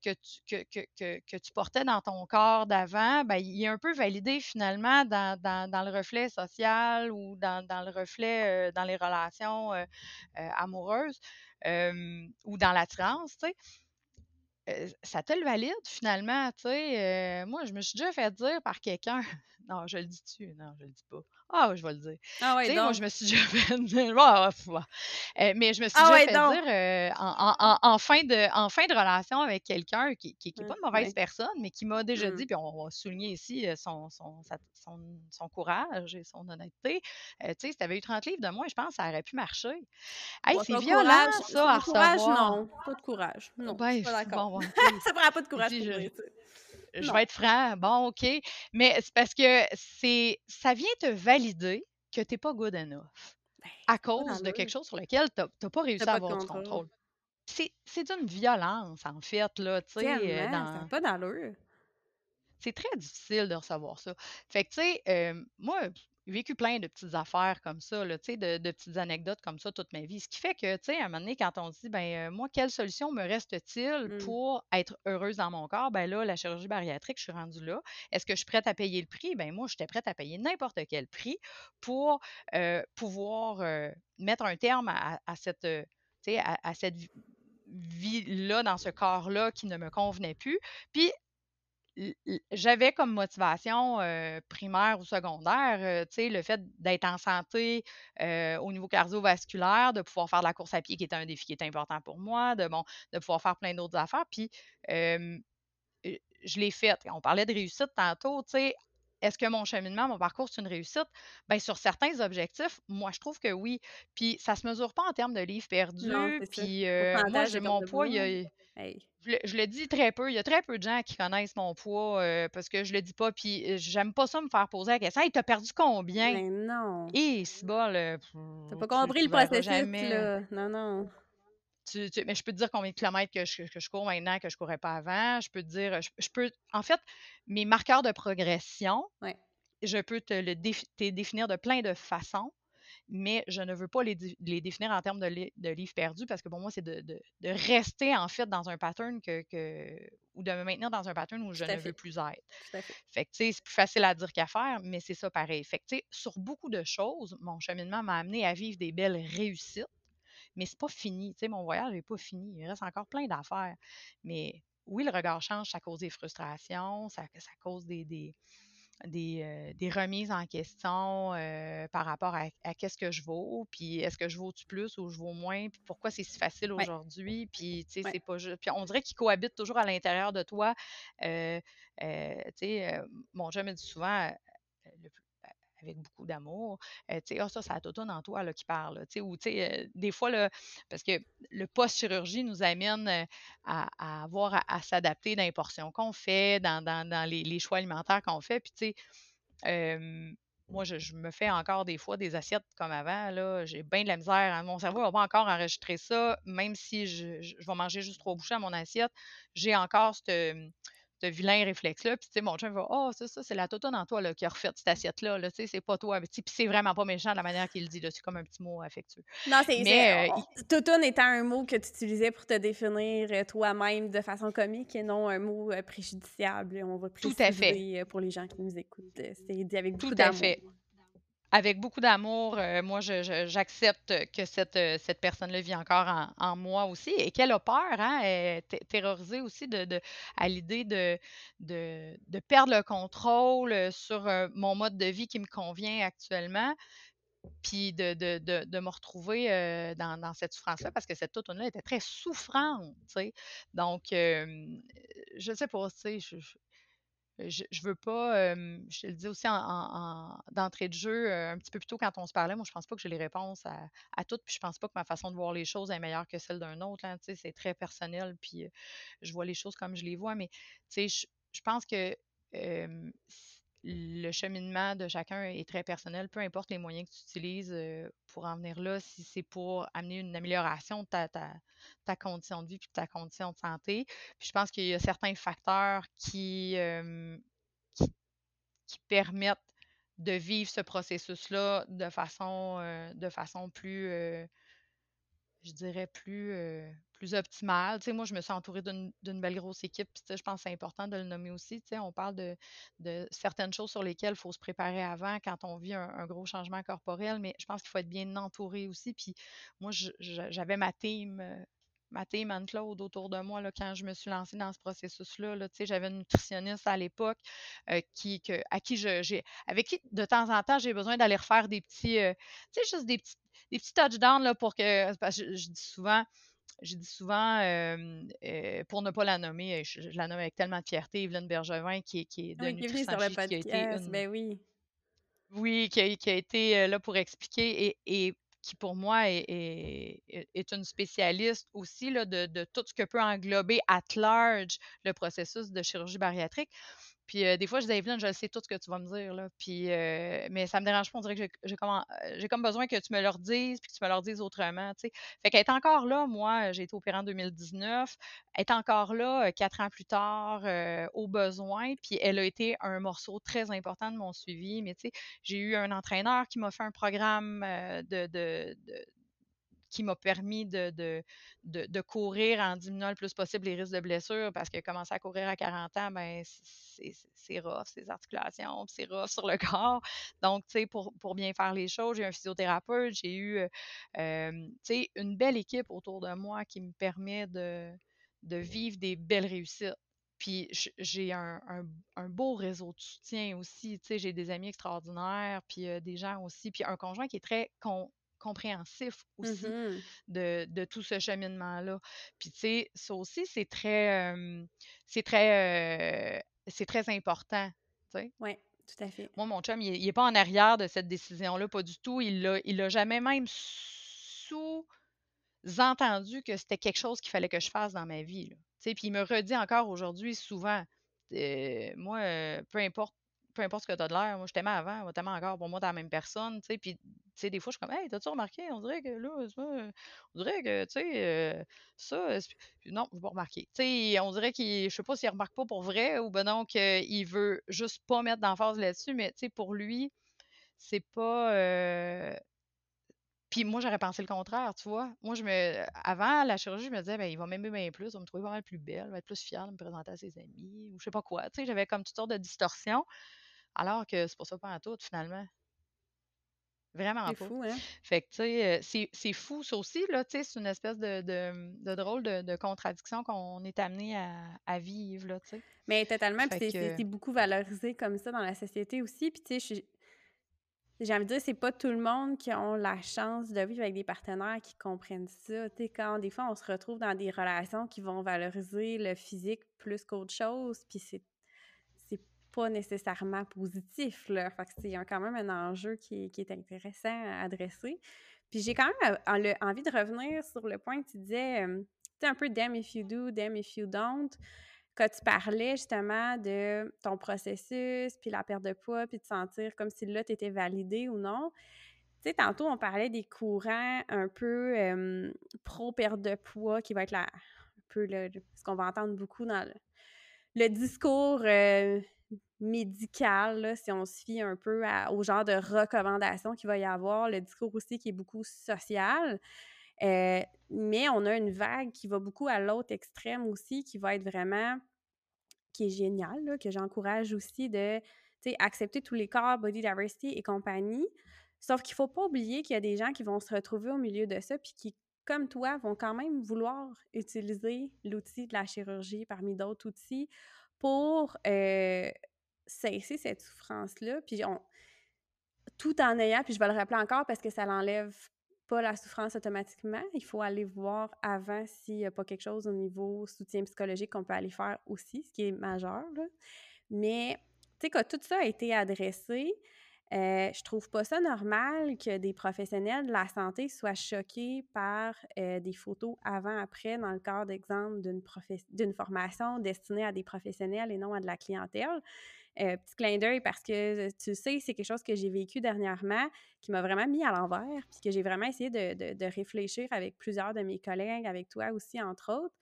que, tu, portais dans ton corps d'avant, ben, il est un peu validé finalement dans, le reflet social ou dans, le reflet dans les relations amoureuses ou dans l'attirance, tu ça te le valide finalement, moi, je me suis déjà fait dire par quelqu'un, non, je le dis-tu? Non, je le dis pas. Ah, je vais le dire. Ah ouais, sais, moi, je me suis déjà fait dire, mais je me suis ah déjà fait dire en, fin de, en fin de relation avec quelqu'un qui n'est pas une mauvaise personne, mais qui m'a déjà mmh. dit, puis on va souligner ici son, son, son, courage et son honnêteté. tu sais, si tu avais eu 30 livres de moins, je pense que ça aurait pu marcher. Hey, c'est violent, ça, à recevoir. courage, non. Pas de courage. Non, ben, pas d'accord. ça prend pas de courage pour je vais être franc, bon, OK. Mais c'est parce que c'est ça vient te valider que tu n'es pas good enough ben, à cause de quelque chose sur lequel tu n'as pas réussi à avoir du contrôle. C'est d'une violence, en fait, là, tu sais. Euh, dans... pas d'allure. C'est très difficile de recevoir ça. Fait que, tu sais, euh, moi, vécu plein de petites affaires comme ça, là, de, de petites anecdotes comme ça toute ma vie. Ce qui fait que, tu sais, à un moment donné, quand on se dit, ben euh, moi, quelle solution me reste-t-il mmh. pour être heureuse dans mon corps? Ben là, la chirurgie bariatrique, je suis rendue là. Est-ce que je suis prête à payer le prix? Ben moi, j'étais prête à payer n'importe quel prix pour euh, pouvoir euh, mettre un terme à, cette, à, à cette vie-là, dans ce corps-là qui ne me convenait plus. Puis j'avais comme motivation primaire ou secondaire, le fait d'être en santé au niveau cardiovasculaire, de pouvoir faire de la course à pied qui était un défi qui était important pour moi, de, bon, de pouvoir faire plein d'autres affaires. Puis, je l'ai fait. On parlait de réussite tantôt, Est-ce que mon cheminement, mon parcours, c'est une réussite? Bien, sur certains objectifs, moi, je trouve que oui. Puis, ça se mesure pas en termes de livres perdus. puis, moi, j'ai mon poids, il y a, je, le, dis très peu. Il y a très peu de gens qui connaissent mon poids euh, parce que je le dis pas. Puis euh, j'aime pas ça me faire poser la question. Hey, t'as perdu combien? Mais non. Et c'est bon, T'as pas compris le processus, là. Non, non. Mais je peux te dire combien de kilomètres que je, que je cours maintenant que je courais pas avant. Je peux te dire, je, peux, en fait, mes marqueurs de progression, je peux te le définir de plein de façons mais je ne veux pas les, définir en termes de, livres perdus parce que pour moi, c'est de, rester en fait dans un pattern que, ou de me maintenir dans un pattern où je ne veux plus être. Fait que, c'est plus facile à dire qu'à faire, mais c'est ça pareil. Fait que, sur beaucoup de choses, mon cheminement m'a amené à vivre des belles réussites, mais c'est pas fini. sais, mon voyage n'est pas fini. Il reste encore plein d'affaires. Mais oui, le regard change, ça cause des frustrations, ça, ça cause des des, des, remises en question par rapport à, qu'est-ce que je vaux, puis est-ce que je vaux plus ou je vaux moins, puis pourquoi c'est si facile aujourd'hui, puis tu sais, c'est pas juste. Puis on dirait qu'ils cohabitent toujours à l'intérieur de toi. tu sais, mon je me dit souvent, avec beaucoup d'amour, tu sais, ah, ça, c'est la en toi là, qui parle, ou tu sais, des fois, là, parce que le post-chirurgie nous amène à, avoir à, s'adapter dans les portions qu'on fait, dans, les, choix alimentaires qu'on fait, puis tu sais, moi, je, me fais encore des fois des assiettes comme avant. Là, j'ai bien de la misère. Hein, mon cerveau va pas encore enregistrer ça, même si je, je, vais manger juste trois bouchées à mon assiette. J'ai encore cette, ce vilain réflexe-là. Puis, tu sais, mon chum va, oh, c'est ça, c'est la totone en toi là, qui a refait cette assiette-là. Là, tu sais, c'est pas toi. Puis, c'est vraiment pas méchant de la manière qu'il le dit. C'est comme un petit mot affectueux. Non, c'est. Mais. Euh, étant un mot que tu utilisais pour te définir euh, toi-même de façon comique et non un mot euh, préjudiciable. On va préciser Tout à fait. pour les gens qui nous écoutent. C'est dit avec beaucoup d'amour. Tout à fait avec beaucoup d'amour, euh, moi, j'accepte que cette, euh, cette personne-là vit encore en, moi aussi et qu'elle a peur, hein, est terrorisée aussi de, à l'idée de, de, perdre le contrôle sur euh, mon mode de vie qui me convient actuellement, puis de, me retrouver dans, cette souffrance-là parce que cette automne-là était très souffrante, tu sais. Donc, je sais pas, tu sais, je, je veux pas, je te le dis aussi en, d'entrée de jeu, un petit peu plus tôt quand on se parlait, moi je pense pas que j'ai les réponses à, à toutes, puis je pense pas que ma façon de voir les choses est meilleure que celle d'un autre, là, c'est très personnel, puis je vois les choses comme je les vois, mais je, je pense que le cheminement de chacun est très personnel, peu importe les moyens que tu utilises pour en venir là, si c'est pour amener une amélioration de ta, condition de vie puis de ta condition de santé. Je pense qu'il y a certains facteurs qui, qui, permettent de vivre ce processus-là de façon, euh, de façon plus, euh, je dirais, plus, plus optimale. Moi, je me suis entourée d'une belle grosse équipe. Je pense que c'est important de le nommer aussi. On parle de, de certaines choses sur lesquelles il faut se préparer avant quand on vit un, gros changement corporel, mais je pense qu'il faut être bien entouré aussi. Puis, moi, j'avais ma team ma team Anne-Claude autour de moi là, quand je me suis lancée dans ce processus-là. Là, j'avais une nutritionniste à l'époque euh, qui, que, à qui j'ai, avec qui de temps en temps j'ai besoin d'aller refaire des petits, euh, tu sais, juste des petits, des petits touchdowns là, pour que, parce que je, dis souvent, je dis souvent, euh, pour ne pas la nommer, je, la nomme avec tellement de fierté, Evelyne Bergevin, qui, qui est de oui, qui, sur le podcast, qui a été ben oui. Oui, qui a, qui a, été là pour expliquer. Et, et qui pour moi est, est, une spécialiste aussi de, de, tout ce que peut englober at large le processus de chirurgie bariatrique. Puis des fois, je dis, Evelyne, je sais tout ce que tu vas me dire, là. Puis, mais ça me dérange pas. On dirait que j'ai comme, besoin que tu me le dises, puis que tu me le dises autrement, tu sais. Fait qu'elle encore là, moi, j'ai été opérée en 2019. Elle est encore là, quatre ans plus tard, au besoin. Puis elle a été un morceau très important de mon suivi. Mais tu sais, j'ai eu un entraîneur qui m'a fait un programme de, de qui m'a permis de, de, de, courir en diminuant le plus possible les risques de blessures parce que commencer à courir à 40 ans, ben, c'est rough, ces articulations, c'est rough sur le corps. Donc, tu sais, pour, pour, bien faire les choses, j'ai un physiothérapeute, j'ai eu, euh, tu sais, une belle équipe autour de moi qui me permet de, de vivre des belles réussites. Puis j'ai un, un, beau réseau de soutien aussi. Tu sais, j'ai des amis extraordinaires, puis euh, des gens aussi, puis un conjoint qui est très con, compréhensif aussi mmh de, de, tout ce cheminement-là. Puis, tu sais, ça aussi, c'est très, c'est très, c'est très important, tu sais. Oui, tout à fait. Moi, mon chum, il n'est pas en arrière de cette décision-là, pas du tout. Il l'a il a jamais même sous-entendu que c'était quelque chose qu'il fallait que je fasse dans ma vie, Tu sais, puis il me redit encore aujourd'hui souvent, moi, peu importe peu importe ce que tu as de l'air, moi je t'aimais avant, moi t'aimais encore, pour moi t'es la même personne, tu sais, puis tu sais, des fois je suis comme, hey, t'as-tu remarqué, on dirait que là, on dirait que, tu sais, euh, ça, non, je vais pas remarquer. Tu sais, on dirait qu'il, je sais pas s'il remarque pas pour vrai ou ben donc il veut juste pas mettre d'emphase là-dessus, mais tu pour lui, c'est pas, euh, puis moi, j'aurais pensé le contraire, tu vois. Moi, je me. Avant la chirurgie, je me disais, ben, il va m'aimer bien plus, il va me trouver mal plus belle, il va être plus fier de me présenter à ses amis, ou je sais pas quoi. Tu sais, j'avais comme toutes sortes de distorsions. Alors que c'est pas ça pas en tout, finalement. Vraiment pas. C'est fou, hein? Fait que, tu sais, c'est fou, ça aussi, là, tu sais, c'est une espèce de, de, drôle de, contradiction qu'on est amené à, vivre, là, tu sais. Mais totalement, puis c'est beaucoup valorisé comme ça dans la société aussi, puis tu sais, j'ai envie de dire, c'est pas tout le monde qui a la chance de vivre avec des partenaires qui comprennent ça. Tu sais, quand des fois, on se retrouve dans des relations qui vont valoriser le physique plus qu'autre chose, puis c'est pas nécessairement positif. Là. Fait que c'est quand même un enjeu qui, est intéressant à adresser. Puis j'ai quand même euh, envie de revenir sur le point que tu disais, tu sais, un peu damn if you do, damn if you don't. Quand tu parlais justement de ton processus, puis la perte de poids, puis de sentir comme si là, tu étais validé ou non. Tu tantôt, on parlait des courants un peu pro-perte de poids qui va être là un peu ce qu'on va entendre beaucoup dans le, discours euh, médical, si on se fie un peu au genre de recommandations qu'il va y avoir, le discours aussi qui est beaucoup social. Euh, mais on a une vague qui va beaucoup à l'autre extrême aussi, qui va être vraiment, qui est géniale, que j'encourage aussi de accepter tous les corps, body diversity et compagnie. Sauf qu'il ne faut pas oublier qu'il y a des gens qui vont se retrouver au milieu de ça, puis qui, comme toi, vont quand même vouloir utiliser l'outil de la chirurgie parmi d'autres outils pour euh, cesser cette souffrance-là, puis on, tout en ayant, puis je vais le rappeler encore parce que ça n'enlève pas la souffrance automatiquement. Il faut aller voir avant s'il n'y a pas quelque chose au niveau soutien psychologique qu'on peut aller faire aussi, ce qui est majeur. Mais, tu sais, quand tout ça a été adressé, euh, je trouve pas ça normal que des professionnels de la santé soient choqués par euh, des photos avant-après dans le cadre d'exemple d'une formation destinée à des professionnels et non à de la clientèle. Euh, petit clin d'œil parce que tu sais, c'est quelque chose que j'ai vécu dernièrement qui m'a vraiment mis à l'envers, puis que j'ai vraiment essayé de, réfléchir avec plusieurs de mes collègues, avec toi aussi, entre autres.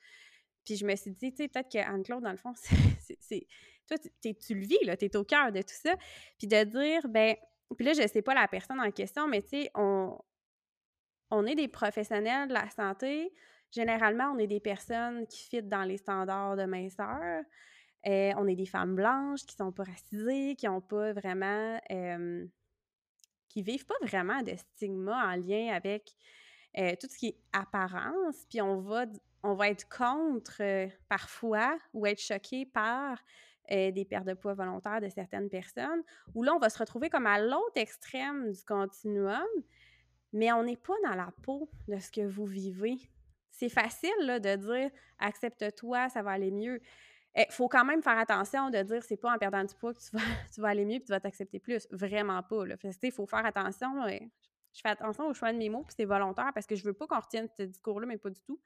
Puis je me suis dit, tu sais, peut-être que Anne-Claude, dans le fond, c'est. Toi, tu le vis, là, tu es au cœur de tout ça. Puis de dire, ben. Puis là, je sais pas la personne en question, mais tu sais, on, on est des professionnels de la santé. Généralement, on est des personnes qui fit dans les standards de minceur. Euh, on est des femmes blanches qui sont pas racisées, qui ont pas vraiment. Euh, qui vivent pas vraiment de stigma en lien avec euh, tout ce qui est apparence. Puis on va, on va être contre parfois ou être choqué par des pertes de poids volontaires de certaines personnes, où là, on va se retrouver comme à l'autre extrême du continuum, mais on n'est pas dans la peau de ce que vous vivez. C'est facile là, de dire accepte-toi, ça va aller mieux. Il eh, faut quand même faire attention de dire c'est pas en perdant du poids que tu vas, aller mieux et tu vas t'accepter plus. Vraiment pas. Il faut faire attention. je fais attention au choix de mes mots, puis c'est volontaire parce que je veux pas qu'on retienne ce discours-là, mais pas du tout.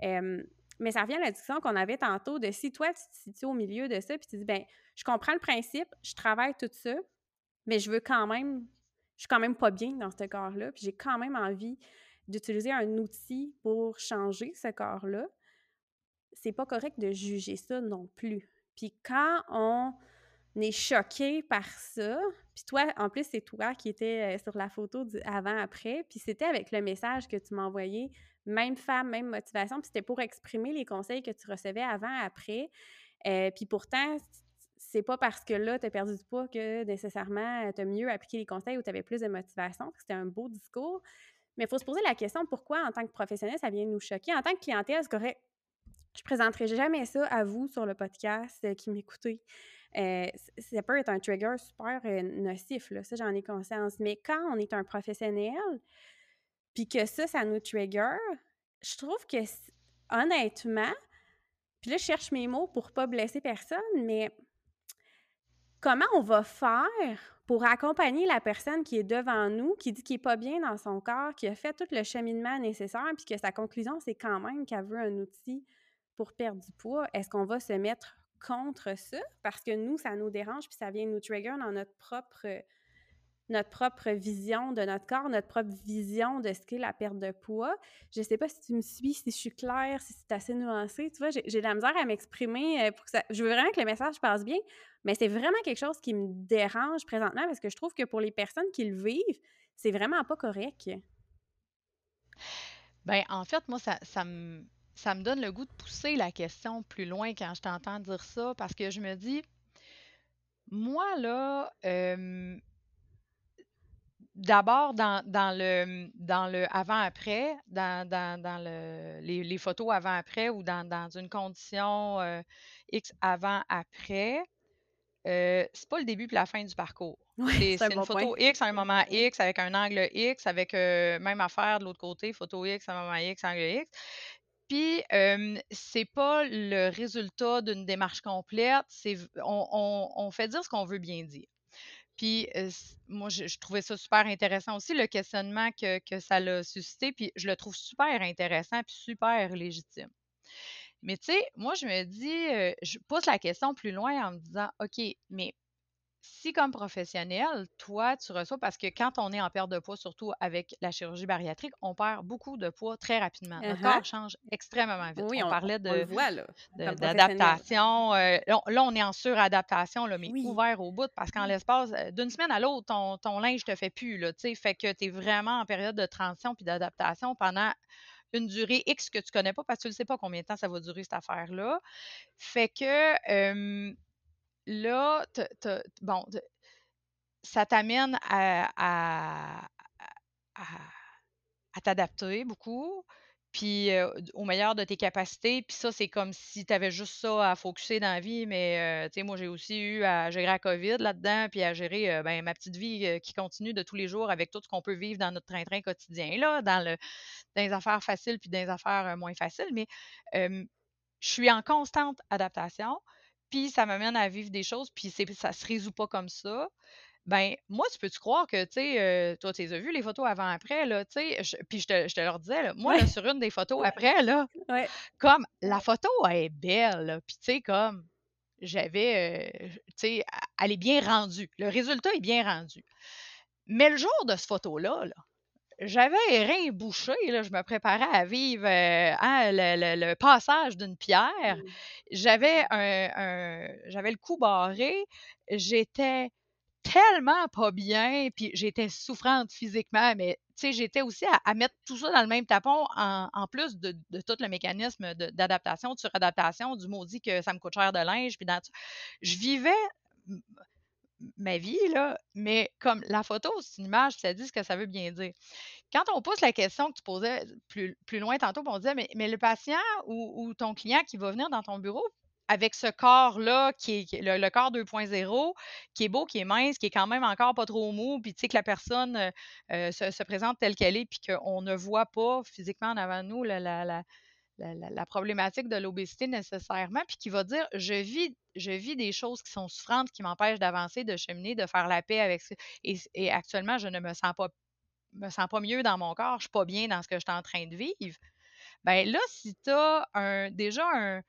Mais ça revient à la discussion qu'on avait tantôt de si toi, tu te situes au milieu de ça, puis tu dis, ben je comprends le principe, je travaille tout ça, mais je veux quand même je suis quand même pas bien dans ce corps-là, puis j'ai quand même envie d'utiliser un outil pour changer ce corps-là. C'est pas correct de juger ça non plus. Puis quand on est choqué par ça, puis toi, en plus, c'est toi qui étais euh, sur la photo avant-après, puis c'était avec le message que tu m'as envoyé, même femme, même motivation, puis c'était pour exprimer les conseils que tu recevais avant-après. Euh, puis pourtant, c'est pas parce que là, tu as perdu du poids que nécessairement euh, tu as mieux appliqué les conseils ou tu avais plus de motivation. C'était un beau discours. Mais il faut se poser la question pourquoi, en tant que professionnel, ça vient nous choquer? En tant que clientèle, c'est correct. Je présenterai jamais ça à vous sur le podcast euh, qui m'écoutez. Ça peut être un trigger super nocif, là, ça j'en ai conscience. Mais quand on est un professionnel, puis que ça, ça nous trigger, je trouve que honnêtement, puis là, je cherche mes mots pour pas blesser personne, mais comment on va faire pour accompagner la personne qui est devant nous, qui dit qu'il n'est pas bien dans son corps, qui a fait tout le cheminement nécessaire, puis que sa conclusion, c'est quand même qu'elle veut un outil pour perdre du poids? Est-ce qu'on va se mettre contre ça? Parce que nous, ça nous dérange, puis ça vient nous trigger dans notre propre notre propre vision de notre corps, notre propre vision de ce qu'est la perte de poids. Je ne sais pas si tu me suis, si je suis claire, si c'est assez nuancé. Tu vois, j'ai de la misère à m'exprimer euh. Je veux vraiment que le message passe bien, mais c'est vraiment quelque chose qui me dérange présentement parce que je trouve que pour les personnes qui le vivent, c'est vraiment pas correct. Ben, en fait, moi, ça, ça me ça me donne le goût de pousser la question plus loin quand je t'entends dire ça, parce que je me dis, moi, là, euh, d'abord dans, le, dans le avant-après, dans, dans, le, les, photos avant-après ou dans, une condition euh, X avant-après, euh, c'est pas le début et la fin du parcours. c'est une photo X à un moment X avec un angle X, avec euh, même affaire de l'autre côté, photo X à un moment X, angle X. Puis, c'est pas le résultat d'une démarche complète, c'est on, on, fait dire ce qu'on veut bien dire. Puis moi, je, trouvais ça super intéressant aussi, le questionnement que, ça l'a suscité. Puis je le trouve super intéressant puis super légitime. Mais tu sais, moi, je me dis, je pose la question plus loin en me disant, OK, mais si comme professionnel, toi, tu reçois, parce que quand on est en perte de poids, surtout avec la chirurgie bariatrique, on perd beaucoup de poids très rapidement. Notre uh-huh. corps change extrêmement vite. Oui, on, parlait de, d'adaptation. Euh, là, on est en suradaptation, là, mais ouvert au bout, parce qu'en l'espace euh, d'une semaine à l'autre, ton, ton linge te fait plus. Là, fait que tu es vraiment en période de transition puis d'adaptation pendant une durée X que tu connais pas parce que tu ne sais pas combien de temps ça va durer cette affaire-là. Fait que là, bon, ça t'amène à, t'adapter beaucoup, puis au meilleur de tes capacités. Puis ça, c'est comme si tu avais juste ça à focuser dans la vie. Mais, tu sais, moi, j'ai aussi eu à gérer la COVID là-dedans, puis à gérer ben, ma petite vie qui continue de tous les jours avec tout ce qu'on peut vivre dans notre train-train quotidien, là, dans, le, dans les affaires faciles puis dans les affaires moins faciles. Mais je suis en constante adaptation puis ça m'amène à vivre des choses, puis ça se résout pas comme ça. Ben, moi, tu peux-tu croire que, tu sais, euh, toi, tu as vu les photos avant-après, là, tu sais, puis je te, je te leur disais, là, moi, sur une des photos après, là, comme, la photo, est belle, puis tu sais, comme, j'avais, euh, tu sais, elle est bien rendue. Le résultat est bien rendu. Mais le jour de ce photo-là, là, j'avais les reins bouchés, là, je me préparais à vivre euh, hein, le, passage d'une pierre. J'avais un, j'avais le cou barré, j'étais tellement pas bien, puis j'étais souffrante physiquement, mais j'étais aussi à, mettre tout ça dans le même tapon, en, plus de, tout le mécanisme d'adaptation, de, suradaptation, du maudit que ça me coûte cher de linge, puis dans Je vivais ma vie, là, mais comme la photo, c'est une image, ça dit ce que ça veut bien dire. Quand on pose la question que tu posais plus, loin tantôt, on disait, mais, mais le patient ou, ton client qui va venir dans ton bureau avec ce corps-là, qui est le, corps 2.0, qui est beau, qui est mince, qui est quand même encore pas trop mou, puis tu sais que la personne euh, euh, se, présente telle qu'elle est, puis qu'on ne voit pas physiquement en avant nous la, problématique de l'obésité nécessairement, puis qui va dire je vis, je vis des choses qui sont souffrantes, qui m'empêchent d'avancer, de cheminer, de faire la paix avec. Et, actuellement, je ne me sens pas me sens pas mieux dans mon corps, je ne suis pas bien dans ce que je suis en train de vivre. Bien là, si tu as un, déjà un,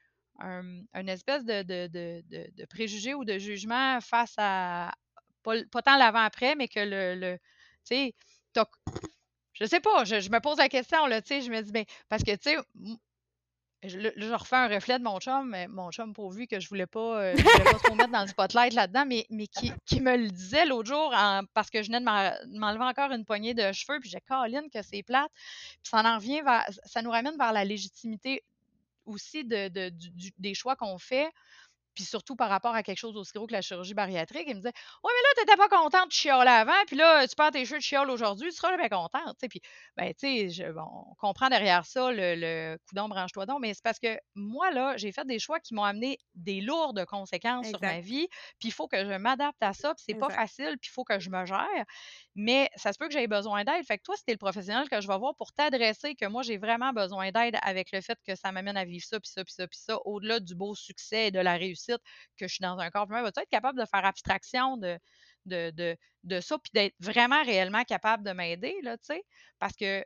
un, espèce de, préjugé ou de jugement face à pas, tant l'avant-après, mais que le, le tu sais, je sais pas, je, me pose la question, là, tu sais, je me dis, bien, parce que, tu sais, je, je refais un reflet de mon chum, mais mon chum, pourvu que je voulais pas, euh, voulais pas trop mettre dans le spotlight là-dedans, mais, mais qui, qui, me le disait l'autre jour parce que je venais de m'enlever encore une poignée de cheveux, puis j'ai Caroline que c'est plate. Puis ça en revient vers, ça nous ramène vers la légitimité aussi de, de, des choix qu'on fait puis surtout par rapport à quelque chose aussi gros que la chirurgie bariatrique, il me disait Ouais, mais là, tu n'étais pas contente de chialer avant, puis là, tu perds tes cheveux de chiale aujourd'hui, tu seras jamais contente. Puis, ben, tu sais, on comprend derrière ça le, le coup d'ombre, branche-toi donc, mais c'est parce que moi, là, j'ai fait des choix qui m'ont amené des lourdes conséquences sur ma vie, puis il faut que je m'adapte à ça, puis c'est pas facile, puis il faut que je me gère, mais ça se peut que j'aie besoin d'aide. Fait que toi, c'était le professionnel que je vais voir pour t'adresser que moi, j'ai vraiment besoin d'aide avec le fait que ça m'amène à vivre ça, puis ça, puis ça, puis ça, au-delà du beau succès et de la réussite que je suis dans un corps humain, vas-tu être capable de faire abstraction de, de, de, ça, puis d'être vraiment réellement capable de m'aider, là, tu sais? Parce que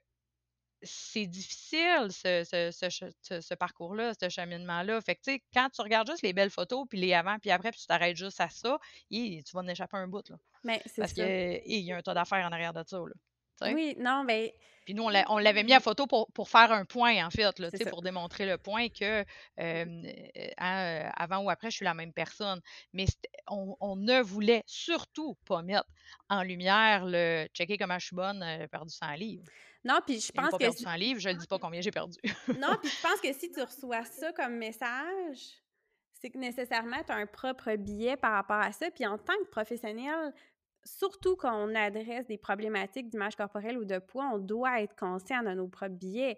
c'est difficile, ce, ce, ce, parcours-là, ce cheminement-là. Fait que, tu sais, quand tu regardes juste les belles photos, puis les avant, puis après, puis tu t'arrêtes juste à ça, tu vas en échapper un bout, là. Mais Parce qu'il y a un tas d'affaires en arrière de ça, là. Oui, non, mais. Puis nous, on l'avait mis à photo pour, pour, faire un point, en fait, là, pour démontrer le point que euh, avant ou après, je suis la même personne. Mais on, on, ne voulait surtout pas mettre en lumière le checker comment je suis bonne, j'ai perdu 100 livres. Non, puis je pense pas que. perdu 100 livres, je ne dis pas combien j'ai perdu. non, puis je pense que si tu reçois ça comme message, c'est que nécessairement, tu as un propre biais par rapport à ça. Puis en tant que professionnel, surtout quand on adresse des problématiques d'image corporelle ou de poids, on doit être conscient de nos propres biais,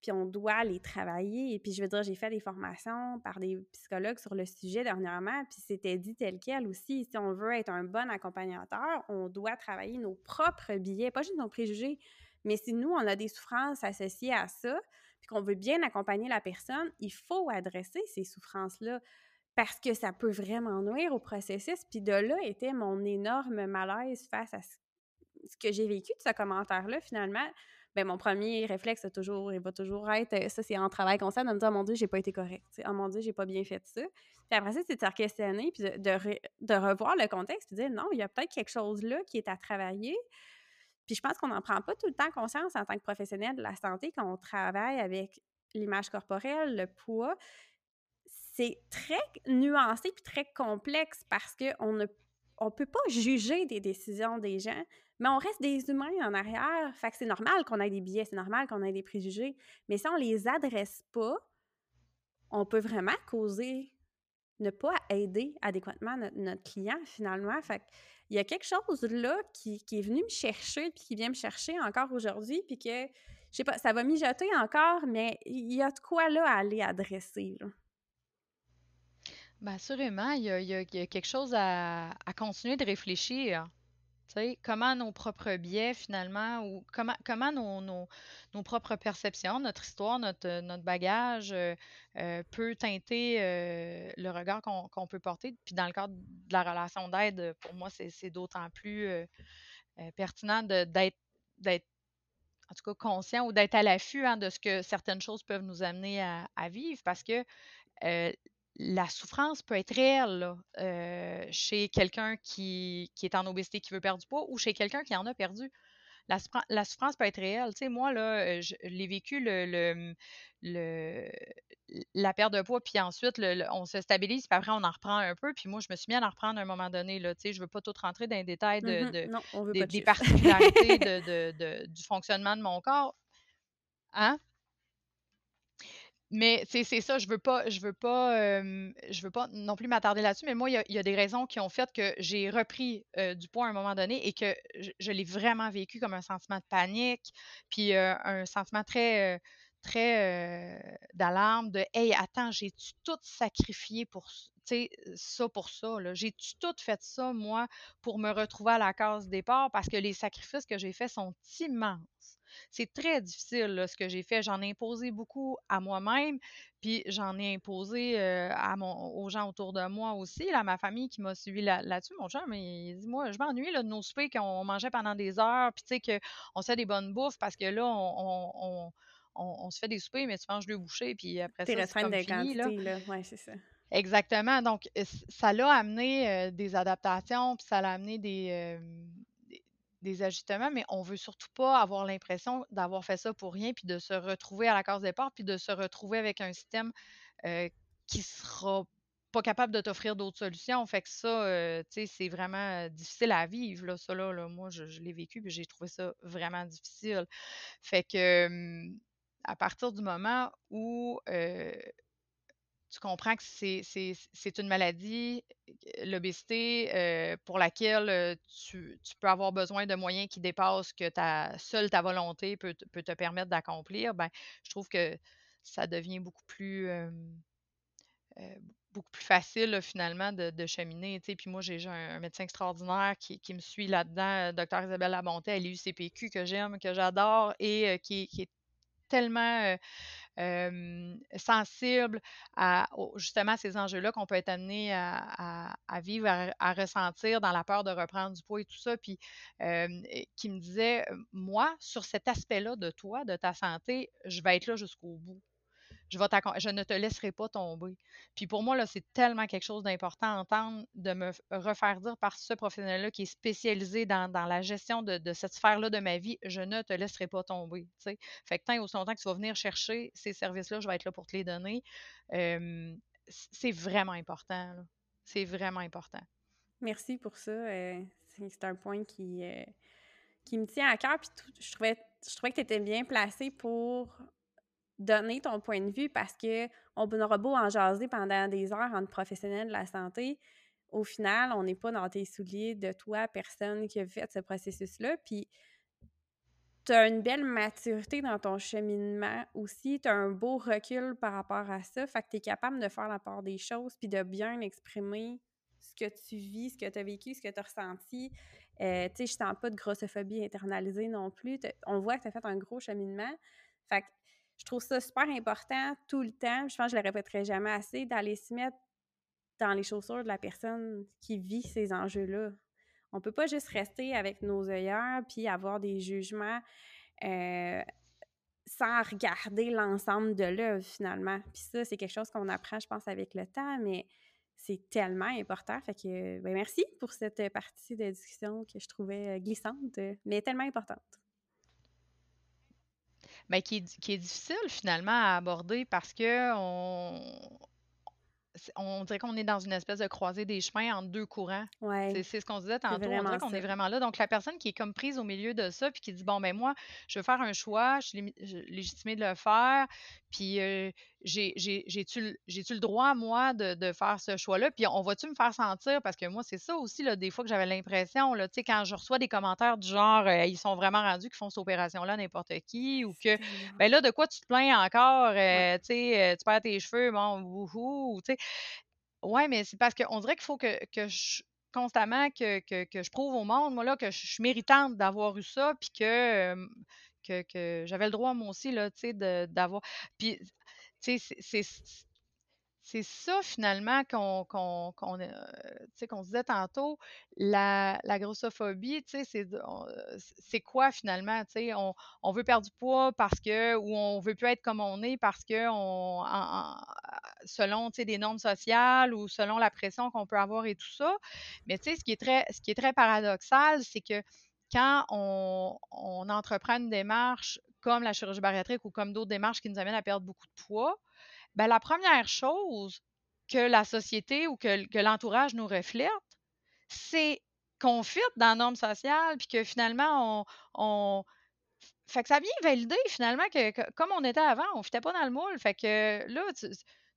puis on doit les travailler. Et puis, je veux dire, j'ai fait des formations par des psychologues sur le sujet dernièrement, puis c'était dit tel quel aussi. Si on veut être un bon accompagnateur, on doit travailler nos propres biais, pas juste nos préjugés. Mais si nous, on a des souffrances associées à ça, puis qu'on veut bien accompagner la personne, il faut adresser ces souffrances-là parce que ça peut vraiment nuire au processus. Puis de là était mon énorme malaise face à ce que j'ai vécu de ce commentaire-là, finalement. Bien, mon premier réflexe, toujours, il va toujours être, euh, ça c'est en travail constant, de me dire, oh mon Dieu, j'ai pas été correct. Oh mon Dieu, j'ai pas bien fait ça. Puis après ça, c'est de se questionner, puis de, revoir le contexte, puis de dire, non, il y a peut-être quelque chose là qui est à travailler. Puis je pense qu'on n'en prend pas tout le temps conscience en tant que professionnel de la santé quand on travaille avec l'image corporelle, le poids c'est très nuancé puis très complexe parce qu'on ne on peut pas juger des décisions des gens, mais on reste des humains en arrière. Fait que c'est normal qu'on ait des biais, c'est normal qu'on ait des préjugés. Mais si on les adresse pas, on peut vraiment causer, ne pas aider adéquatement notre, client finalement. Fait il y a quelque chose là qui, qui, est venu me chercher, puis qui vient me chercher encore aujourd'hui, puis que, je sais pas, ça va mijoter encore, mais il y a de quoi là à aller adresser. Bien, assurément, il y a, quelque chose à, continuer de réfléchir. comment nos propres biais, finalement, ou comment, comment nos, nos, propres perceptions, notre histoire, notre, notre bagage euh, euh, peut teinter euh, le regard qu'on peut porter. Puis dans le cadre de la relation d'aide, pour moi, c'est d'autant plus pertinent d'être d'être en tout cas conscient ou d'être à l'affût hein, de ce que certaines choses peuvent nous amener à, à vivre parce que la souffrance peut être réelle euh, chez quelqu'un qui, est en obésité, qui veut perdre du poids, ou chez quelqu'un qui en a perdu. la, souffrance peut être réelle. Tu sais, moi, là, je, l'ai vécu le, le, la perte de poids, puis ensuite, on se stabilise, puis après, on en reprend un peu. Puis moi, je me suis mis à en reprendre à un moment donné. Là, je ne veux pas tout rentrer dans les détails de, mm-hmm. des, particularités de, du fonctionnement de mon corps. Hein? Mais c'est ça, je veux pas, je veux pas, je veux pas non plus m'attarder là-dessus, mais moi, il y, a, des raisons qui ont fait que j'ai repris du poids à un moment donné et que je, l'ai vraiment vécu comme un sentiment de panique, puis un sentiment très, très d'alarme, de Hey, attends, j'ai-tu tout sacrifié pour ça pour ça? J'ai-tu tout fait ça, moi, pour me retrouver à la case départ? Parce que les sacrifices que j'ai faits sont immenses. C'est très difficile ce que j'ai fait. J'en ai imposé beaucoup à moi-même, puis j'en ai imposé à mon, aux gens autour de moi aussi, à ma famille qui m'a suivi là-dessus. mon chum, il dit Moi, je m'ennuie de nos soupers qu'on mangeait pendant des heures, puis tu sais, qu'on fait des bonnes bouffes parce que là, on, se fait des soupers, mais tu manges deux bouchées, puis après ça, c'est comme fini. Là. là. Ouais, c'est ça. Exactement. Donc, ça l'a amené des adaptations, puis ça l'a amené des, des, ajustements, mais on veut surtout pas avoir l'impression d'avoir fait ça pour rien, puis de se retrouver à la case départ, puis de se retrouver avec un système qui sera pas capable de t'offrir d'autres solutions. Fait que ça, tu sais, c'est vraiment difficile à vivre, là, ça, là. Moi, je, je l'ai vécu, puis j'ai trouvé ça vraiment difficile. Fait que à partir du moment où tu comprends que c'est une maladie, l'obésité, pour laquelle tu, peux avoir besoin de moyens qui dépassent que ta, seule ta volonté peut, te permettre d'accomplir, ben, je trouve que ça devient beaucoup plus, beaucoup plus facile finalement de, cheminer. Puis moi, j'ai un, un, médecin extraordinaire qui, me suit là-dedans, Dr Isabelle Labonté, elle est UCPQ, que j'aime, que j'adore et qui, qui, est tellement sensible à justement ces enjeux-là qu'on peut être amené à, vivre, à, ressentir dans la peur de reprendre du poids et tout ça, puis qui me disait, moi, sur cet aspect-là de toi, de ta santé, je vais être là jusqu'au bout je, ne te laisserai pas tomber. Puis pour moi, là, c'est tellement quelque chose d'important à entendre, de me refaire dire par ce professionnel-là qui est spécialisé dans, la gestion de, cette sphère-là de ma vie, je ne te laisserai pas tomber. Fait que tant et aussi que tu vas venir chercher ces services-là, je vais être là pour te les donner. c'est vraiment important. C'est vraiment important. Merci pour ça. Euh, c'est un point qui, euh, qui me tient à cœur. Puis je, trouvais, je trouvais que tu étais bien placé pour donner ton point de vue parce que on aura beau en jaser pendant des heures entre professionnels de la santé. Au final, on n'est pas dans tes souliers de toi, personne qui a fait ce processus-là. Puis, tu as une belle maturité dans ton cheminement aussi. Tu as un beau recul par rapport à ça. Fait que tu es capable de faire la part des choses puis de bien exprimer ce que tu vis, ce que tu as vécu, ce que tu as ressenti. Euh, tu sais, je sens pas de grossophobie internalisée non plus. On voit que tu as fait un gros cheminement. Fait que je trouve ça super important tout le temps. Je pense que je le répéterai jamais assez, d'aller se mettre dans les chaussures de la personne qui vit ces enjeux-là. On peut pas juste rester avec nos œillères puis avoir des jugements euh, sans regarder l'ensemble de l'œuvre finalement. Puis ça, c'est quelque chose qu'on apprend, je pense, avec le temps, mais c'est tellement important. Fait que ben, merci pour cette partie de discussion que je trouvais glissante, mais tellement importante. Ben, qui, est, qui est difficile finalement à aborder parce que on, on dirait qu'on est dans une espèce de croisée des chemins entre deux courants. Ouais. C'est ce qu'on disait tantôt. On dirait qu'on est vraiment là. Donc, la personne qui est comme prise au milieu de ça, puis qui dit Bon, ben moi, je veux faire un choix, je suis légitimée de le faire, puis euh, j'ai-tu le droit, moi, de, faire ce choix-là? Puis on va-tu me faire sentir? Parce que moi, c'est ça aussi, là, des fois que j'avais l'impression, tu sais, quand je reçois des commentaires du genre euh, ils sont vraiment rendus qu'ils font cette opération-là n'importe qui, ou que, ben là, de quoi tu te plains encore? Euh, tu sais, tu perds tes cheveux, bon, wouhou, tu sais. Ouais, mais c'est parce qu'on dirait qu'il faut que, je constamment que, je prouve au monde, là, que je suis méritante d'avoir eu ça, puis que, que, j'avais le droit, moi aussi, d'avoir. Puis, c'est ça finalement qu'on qu'on euh, disait tantôt, la, grossophobie, c'est quoi finalement? On, on veut perdre du poids parce que, ou on veut plus être comme on est parce que, on, selon des normes sociales ou selon la pression qu'on peut avoir et tout ça. Mais ce qui est très, ce qui est très paradoxal, c'est que quand on, entreprend une démarche comme la chirurgie bariatrique ou comme d'autres démarches qui nous amènent à perdre beaucoup de poids, ben la première chose que la société ou que, l'entourage nous reflète, c'est qu'on fit dans la norme sociale, puis que finalement, on, Fait que ça vient valider finalement que, comme on était avant, on ne fitait pas dans le moule. Fait que là, tu,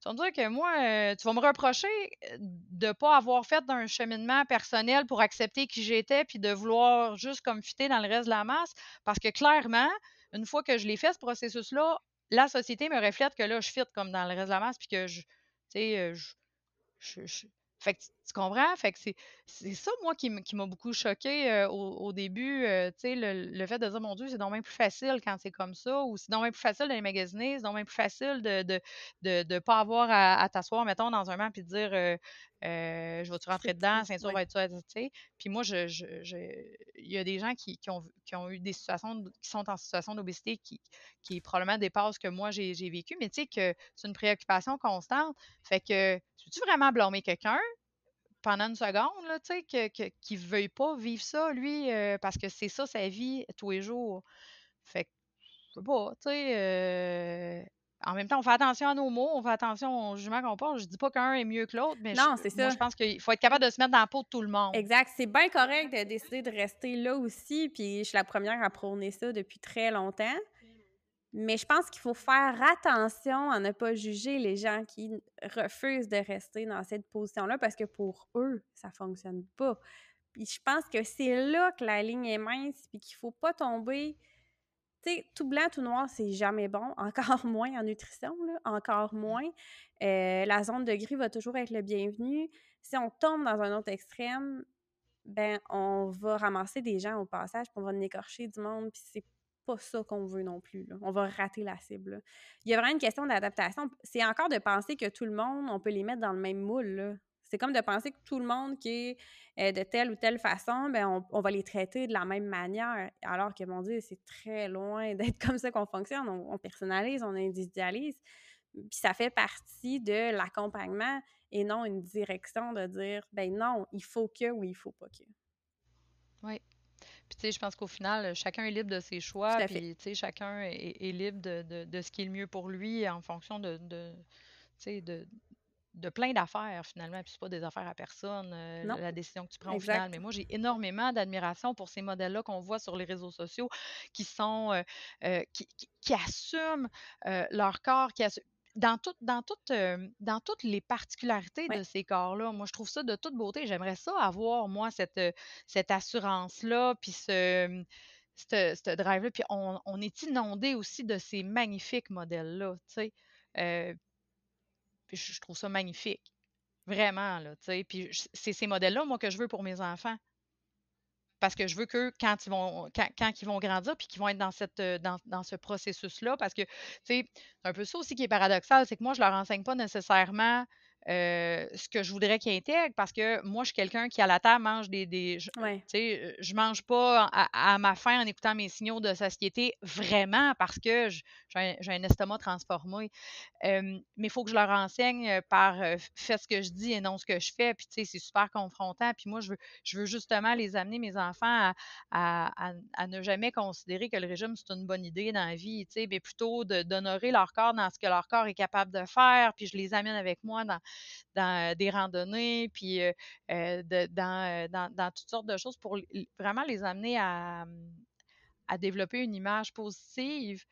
vas me que moi, euh, tu vas me reprocher euh, de ne pas avoir fait d'un cheminement personnel pour accepter qui j'étais, puis de vouloir juste comme fitter dans le reste de la masse, parce que clairement, une fois que je l'ai fait, ce processus-là, la société me reflète que là, je fit comme dans le reste de la masse, puis que je, tu sais, euh, je, fait que tu comprends? Fait que c'est ça, moi, qui m'a beaucoup choqué au, début. tu sais, le, fait de dire, mon Dieu, c'est donc bien plus facile quand c'est comme ça, ou c'est donc bien plus facile d'aller magasiner, c'est donc bien plus facile de ne de, de, pas avoir à, t'asseoir, mettons, dans un banc puis de dire, je vais-tu rentrer dedans, ceinture va être ça, tu sais. Puis moi, je, il y a des gens qui, ont, qui ont eu des situations, qui sont en situation d'obésité qui, qui probablement dépassent ce que moi j'ai vécu, mais tu sais que c'est une préoccupation constante. Fait que, tu vraiment blâmer quelqu'un? Pendant une seconde, là, tu sais, qu'il ne veuille pas vivre ça, lui, euh, parce que c'est ça sa vie tous les jours. Fait que, je sais pas, tu sais, euh, en même temps, on fait attention à nos mots, on fait attention au jugement qu'on porte. Je dis pas qu'un est mieux que l'autre, mais non, c'est ça. je pense qu'il faut être capable de se mettre dans la peau de tout le monde. Exact. C'est bien correct de décider de rester là aussi, puis je suis la première à prôner ça depuis très longtemps. Mais je pense qu'il faut faire attention à ne pas juger les gens qui refusent de rester dans cette position-là parce que pour eux, ça fonctionne pas. Puis je pense que c'est là que la ligne est mince, puis qu'il faut pas tomber. Tu sais, tout blanc, tout noir, c'est jamais bon, encore moins en nutrition, là, encore mmh. moins. Euh, la zone de gris va toujours être le bienvenu. Si on tombe dans un autre extrême, ben on va ramasser des gens au passage, puis on va écorcher du monde, puis c'est pas ça qu'on veut non plus. On va rater la cible. Il y a vraiment une question d'adaptation. C'est encore de penser que tout le monde, on peut les mettre dans le même moule. C'est comme de penser que tout le monde qui est euh, de telle ou telle façon, ben on, va les traiter de la même manière. Alors que, mon Dieu, c'est très loin d'être comme ça qu'on fonctionne. On, personnalise, on individualise. Puis ça fait partie de l'accompagnement et non une direction de dire, ben non, il faut que ou il faut pas que. Puis, tu sais, je pense qu'au final, chacun est libre de ses choix. Puis, tu sais, chacun est, libre de, ce qui est le mieux pour lui en fonction de, de de, de plein d'affaires finalement, puis c'est pas des affaires à personne, euh, la décision que tu prends au final. Mais moi, j'ai énormément d'admiration pour ces modèles-là qu'on voit sur les réseaux sociaux qui sont euh, euh, qui, qui, assument leur corps, qui assument dans, dans, euh, dans toutes les particularités de ces corps-là, moi, je trouve ça de toute beauté. J'aimerais ça avoir, moi, cette, euh, cette assurance-là, puis ce, ce, drive-là. Puis on, est inondé aussi de ces magnifiques modèles-là, tu sais. Euh, puis je, trouve ça magnifique. Vraiment, là, tu sais. Puis c'est ces modèles-là, moi, que je veux pour mes enfants parce que je veux que quand ils vont quand, ils vont grandir puis qu'ils vont être dans cette euh, dans, ce processus là parce que c'est un peu ça aussi qui est paradoxal c'est que moi je leur enseigne pas nécessairement euh, ce que je voudrais qu'ils intègrent parce que moi, je suis quelqu'un qui, à la table, mange des. des je, euh, je mange pas à, ma faim en écoutant mes signaux de satiété vraiment parce que j'ai un, estomac transformé. mais il faut que je leur enseigne par faire ce que je dis et non ce que je fais. Puis, tu sais, c'est super confrontant. Puis moi, je veux, je veux justement les amener, mes enfants, à, à, ne jamais considérer que le régime, c'est une bonne idée dans la vie, tu sais, mais plutôt d'honorer leur corps dans ce que leur corps est capable de faire. Puis je les amène avec moi dans dans des randonnées, puis dans, dans, toutes sortes de choses pour vraiment les amener à, mmh, à développer une image positive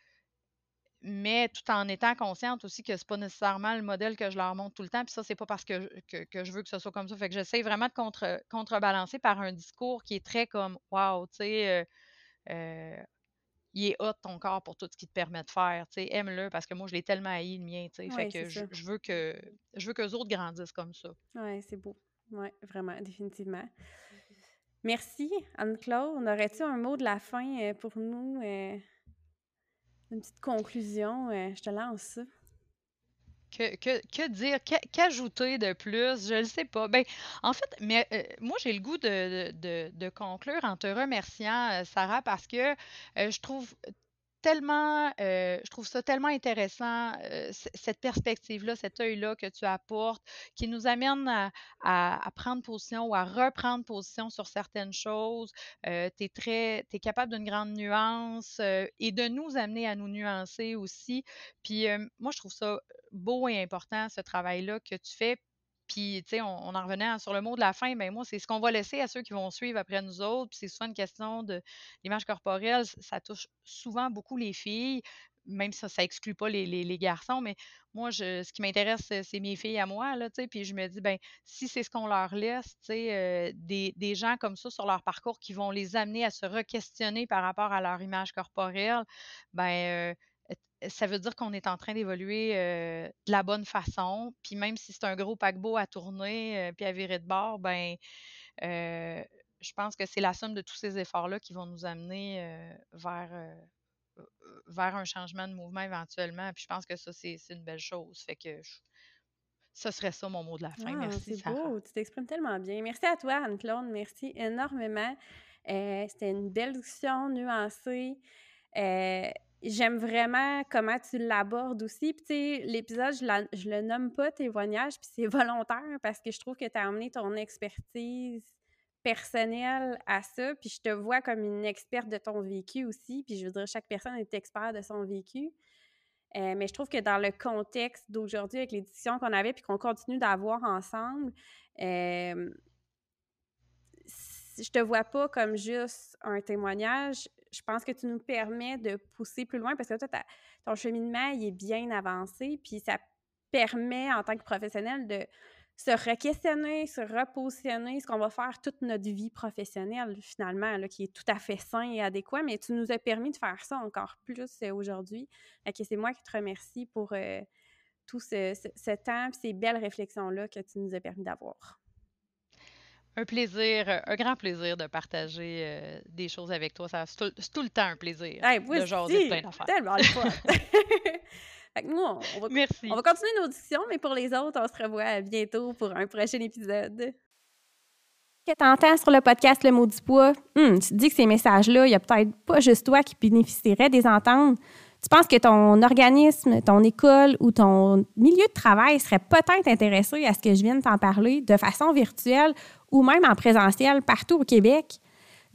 mais tout en étant consciente aussi que c'est pas nécessairement le modèle que je leur montre tout le temps. Puis ça, c'est pas parce que, que, je veux que ce soit comme ça. Fait que j'essaie vraiment de contre, contrebalancer par un discours qui est très comme Wow, tu sais, il est hot ton corps pour tout ce qu'il te permet de faire. Tu sais, aime-le parce que moi, je l'ai tellement haï le mien. Tu sais, fait que je, veux que je veux que les autres grandissent comme ça. Oui, c'est beau. Oui, vraiment, définitivement. Merci, Anne-Claude. Aurais-tu un mot de la fin euh, pour nous? Euh, une petite conclusion? Euh, je te lance ça. Que, que, que dire? Qu'ajouter de plus? Je ne sais pas. Ben, en fait, mais euh, moi, j'ai le goût de, de, conclure en te remerciant, euh, Sarah, parce que euh, je trouve tellement, je trouve ça tellement intéressant, cette perspective-là, cet œil-là que tu apportes, qui nous amène à, prendre position ou à reprendre position sur certaines choses. Euh, tu es es capable d'une grande nuance et de nous amener à nous nuancer aussi. Puis moi, je trouve ça beau et important, ce travail-là que tu fais. Puis, tu sais, on, en revenait sur le mot de la fin, mais moi, c'est ce qu'on va laisser à ceux qui vont suivre après nous autres. Puis, c'est souvent une question de l'image corporelle. Ça touche souvent beaucoup les filles, même si ça n'exclut pas les, garçons. Mais moi, ce qui m'intéresse, c'est mes filles à moi, là, tu sais. Puis, je me dis, ben si c'est ce qu'on leur laisse, tu sais, euh, des, gens comme ça sur leur parcours qui vont les amener à se re-questionner par rapport à leur image corporelle, ben euh, ça veut dire qu'on est en train d'évoluer de la bonne façon. Puis même si c'est un gros paquebot à tourner puis à virer de bord, ben je pense que c'est la somme de tous ces efforts-là qui vont nous amener vers, vers un changement de mouvement éventuellement. Puis je pense que ça, c'est une belle chose. Fait que ce serait ça mon mot de la fin. Merci. C'est beau, tu t'exprimes tellement bien. Merci à toi, Anne-Claude. Merci énormément. C'était une belle discussion nuancée. J'aime vraiment comment tu l'abordes aussi. Puis, l'épisode, je, je le nomme pas témoignage, puis c'est volontaire parce que je trouve que tu as amené ton expertise personnelle à ça. Puis, je te vois comme une experte de ton vécu aussi. Puis, je veux dire, chaque personne est experte de son vécu. Euh, mais je trouve que dans le contexte d'aujourd'hui, avec les discussions qu'on avait puis qu'on continue d'avoir ensemble, euh, je te vois pas comme juste un témoignage je pense que tu nous permets de pousser plus loin parce que toi, ton cheminement, est bien avancé, puis ça permet en tant que professionnel de se re-questionner, se repositionner, ce qu'on va faire toute notre vie professionnelle, finalement, qui est tout à fait sain et adéquat, mais tu nous as permis de faire ça encore plus euh, aujourd'hui. c'est moi qui te remercie pour euh, tout ce, ce temps et ces belles réflexions-là que tu nous as permis d'avoir un plaisir, euh, un grand plaisir de partager euh, des choses avec toi. C'est tout, le temps un plaisir de jaser plein d'affaires. tellement le fun! fait que nous, on, va, Merci. on va continuer nos discussions, mais pour les autres, on se revoit bientôt pour un prochain épisode. Que t'entends sur le podcast Le Mot du Poids, hum, tu te dis que ces messages-là, il n'y a peut-être pas juste toi qui bénéficierais des entendre. Tu penses que ton organisme, ton école ou ton milieu de travail serait peut-être intéressé à ce que je vienne t'en parler de façon virtuelle ou même en présentiel partout au Québec?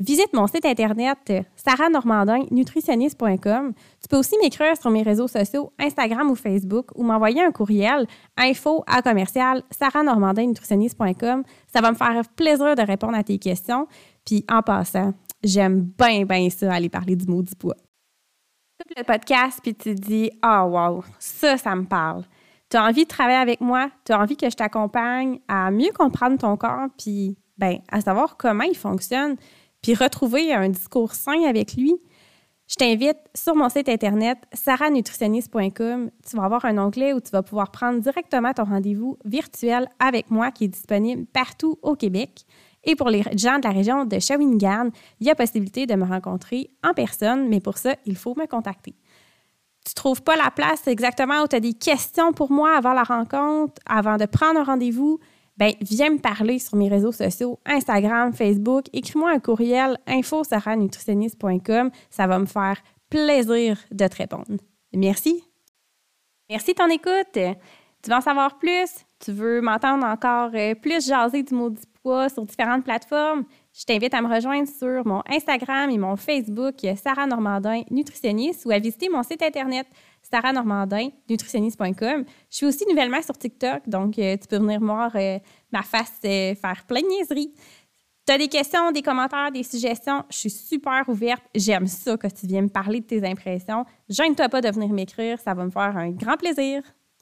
Visite mon site internet sarahnormandinnutritionniste.com. Tu peux aussi m'écrire sur mes réseaux sociaux Instagram ou Facebook ou m'envoyer un courriel info à commercial sarahnormandinnutritionniste.com. Ça va me faire plaisir de répondre à tes questions. Puis en passant, j'aime bien, bien ça aller parler du mot du poids le podcast puis tu te dis Ah, oh, wow, ça, ça me parle. Tu as envie de travailler avec moi, tu as envie que je t'accompagne à mieux comprendre ton corps, puis ben, à savoir comment il fonctionne, puis retrouver un discours sain avec lui. Je t'invite sur mon site internet sarahnutritionniste.com. Tu vas avoir un onglet où tu vas pouvoir prendre directement ton rendez-vous virtuel avec moi qui est disponible partout au Québec. Et pour les gens de la région de Shawinigan, il y a possibilité de me rencontrer en personne, mais pour ça, il faut me contacter. Tu trouves pas la place exactement où tu as des questions pour moi avant la rencontre, avant de prendre un rendez-vous? Ben, viens me parler sur mes réseaux sociaux, Instagram, Facebook. Écris-moi un courriel info Ça va me faire plaisir de te répondre. Merci. Merci de ton écoute. Tu veux en savoir plus? Tu veux m'entendre encore euh, plus jaser du sur différentes plateformes, je t'invite à me rejoindre sur mon Instagram et mon Facebook, Sarah Normandin, nutritionniste, ou à visiter mon site internet, sarahnormandin.nutritionniste.com. Je suis aussi nouvellement sur TikTok, donc euh, tu peux venir voir euh, ma face euh, faire plein de niaiseries. Tu as des questions, des commentaires, des suggestions, je suis super ouverte. J'aime ça que tu viennes me parler de tes impressions. Gêne-toi pas de venir m'écrire, ça va me faire un grand plaisir.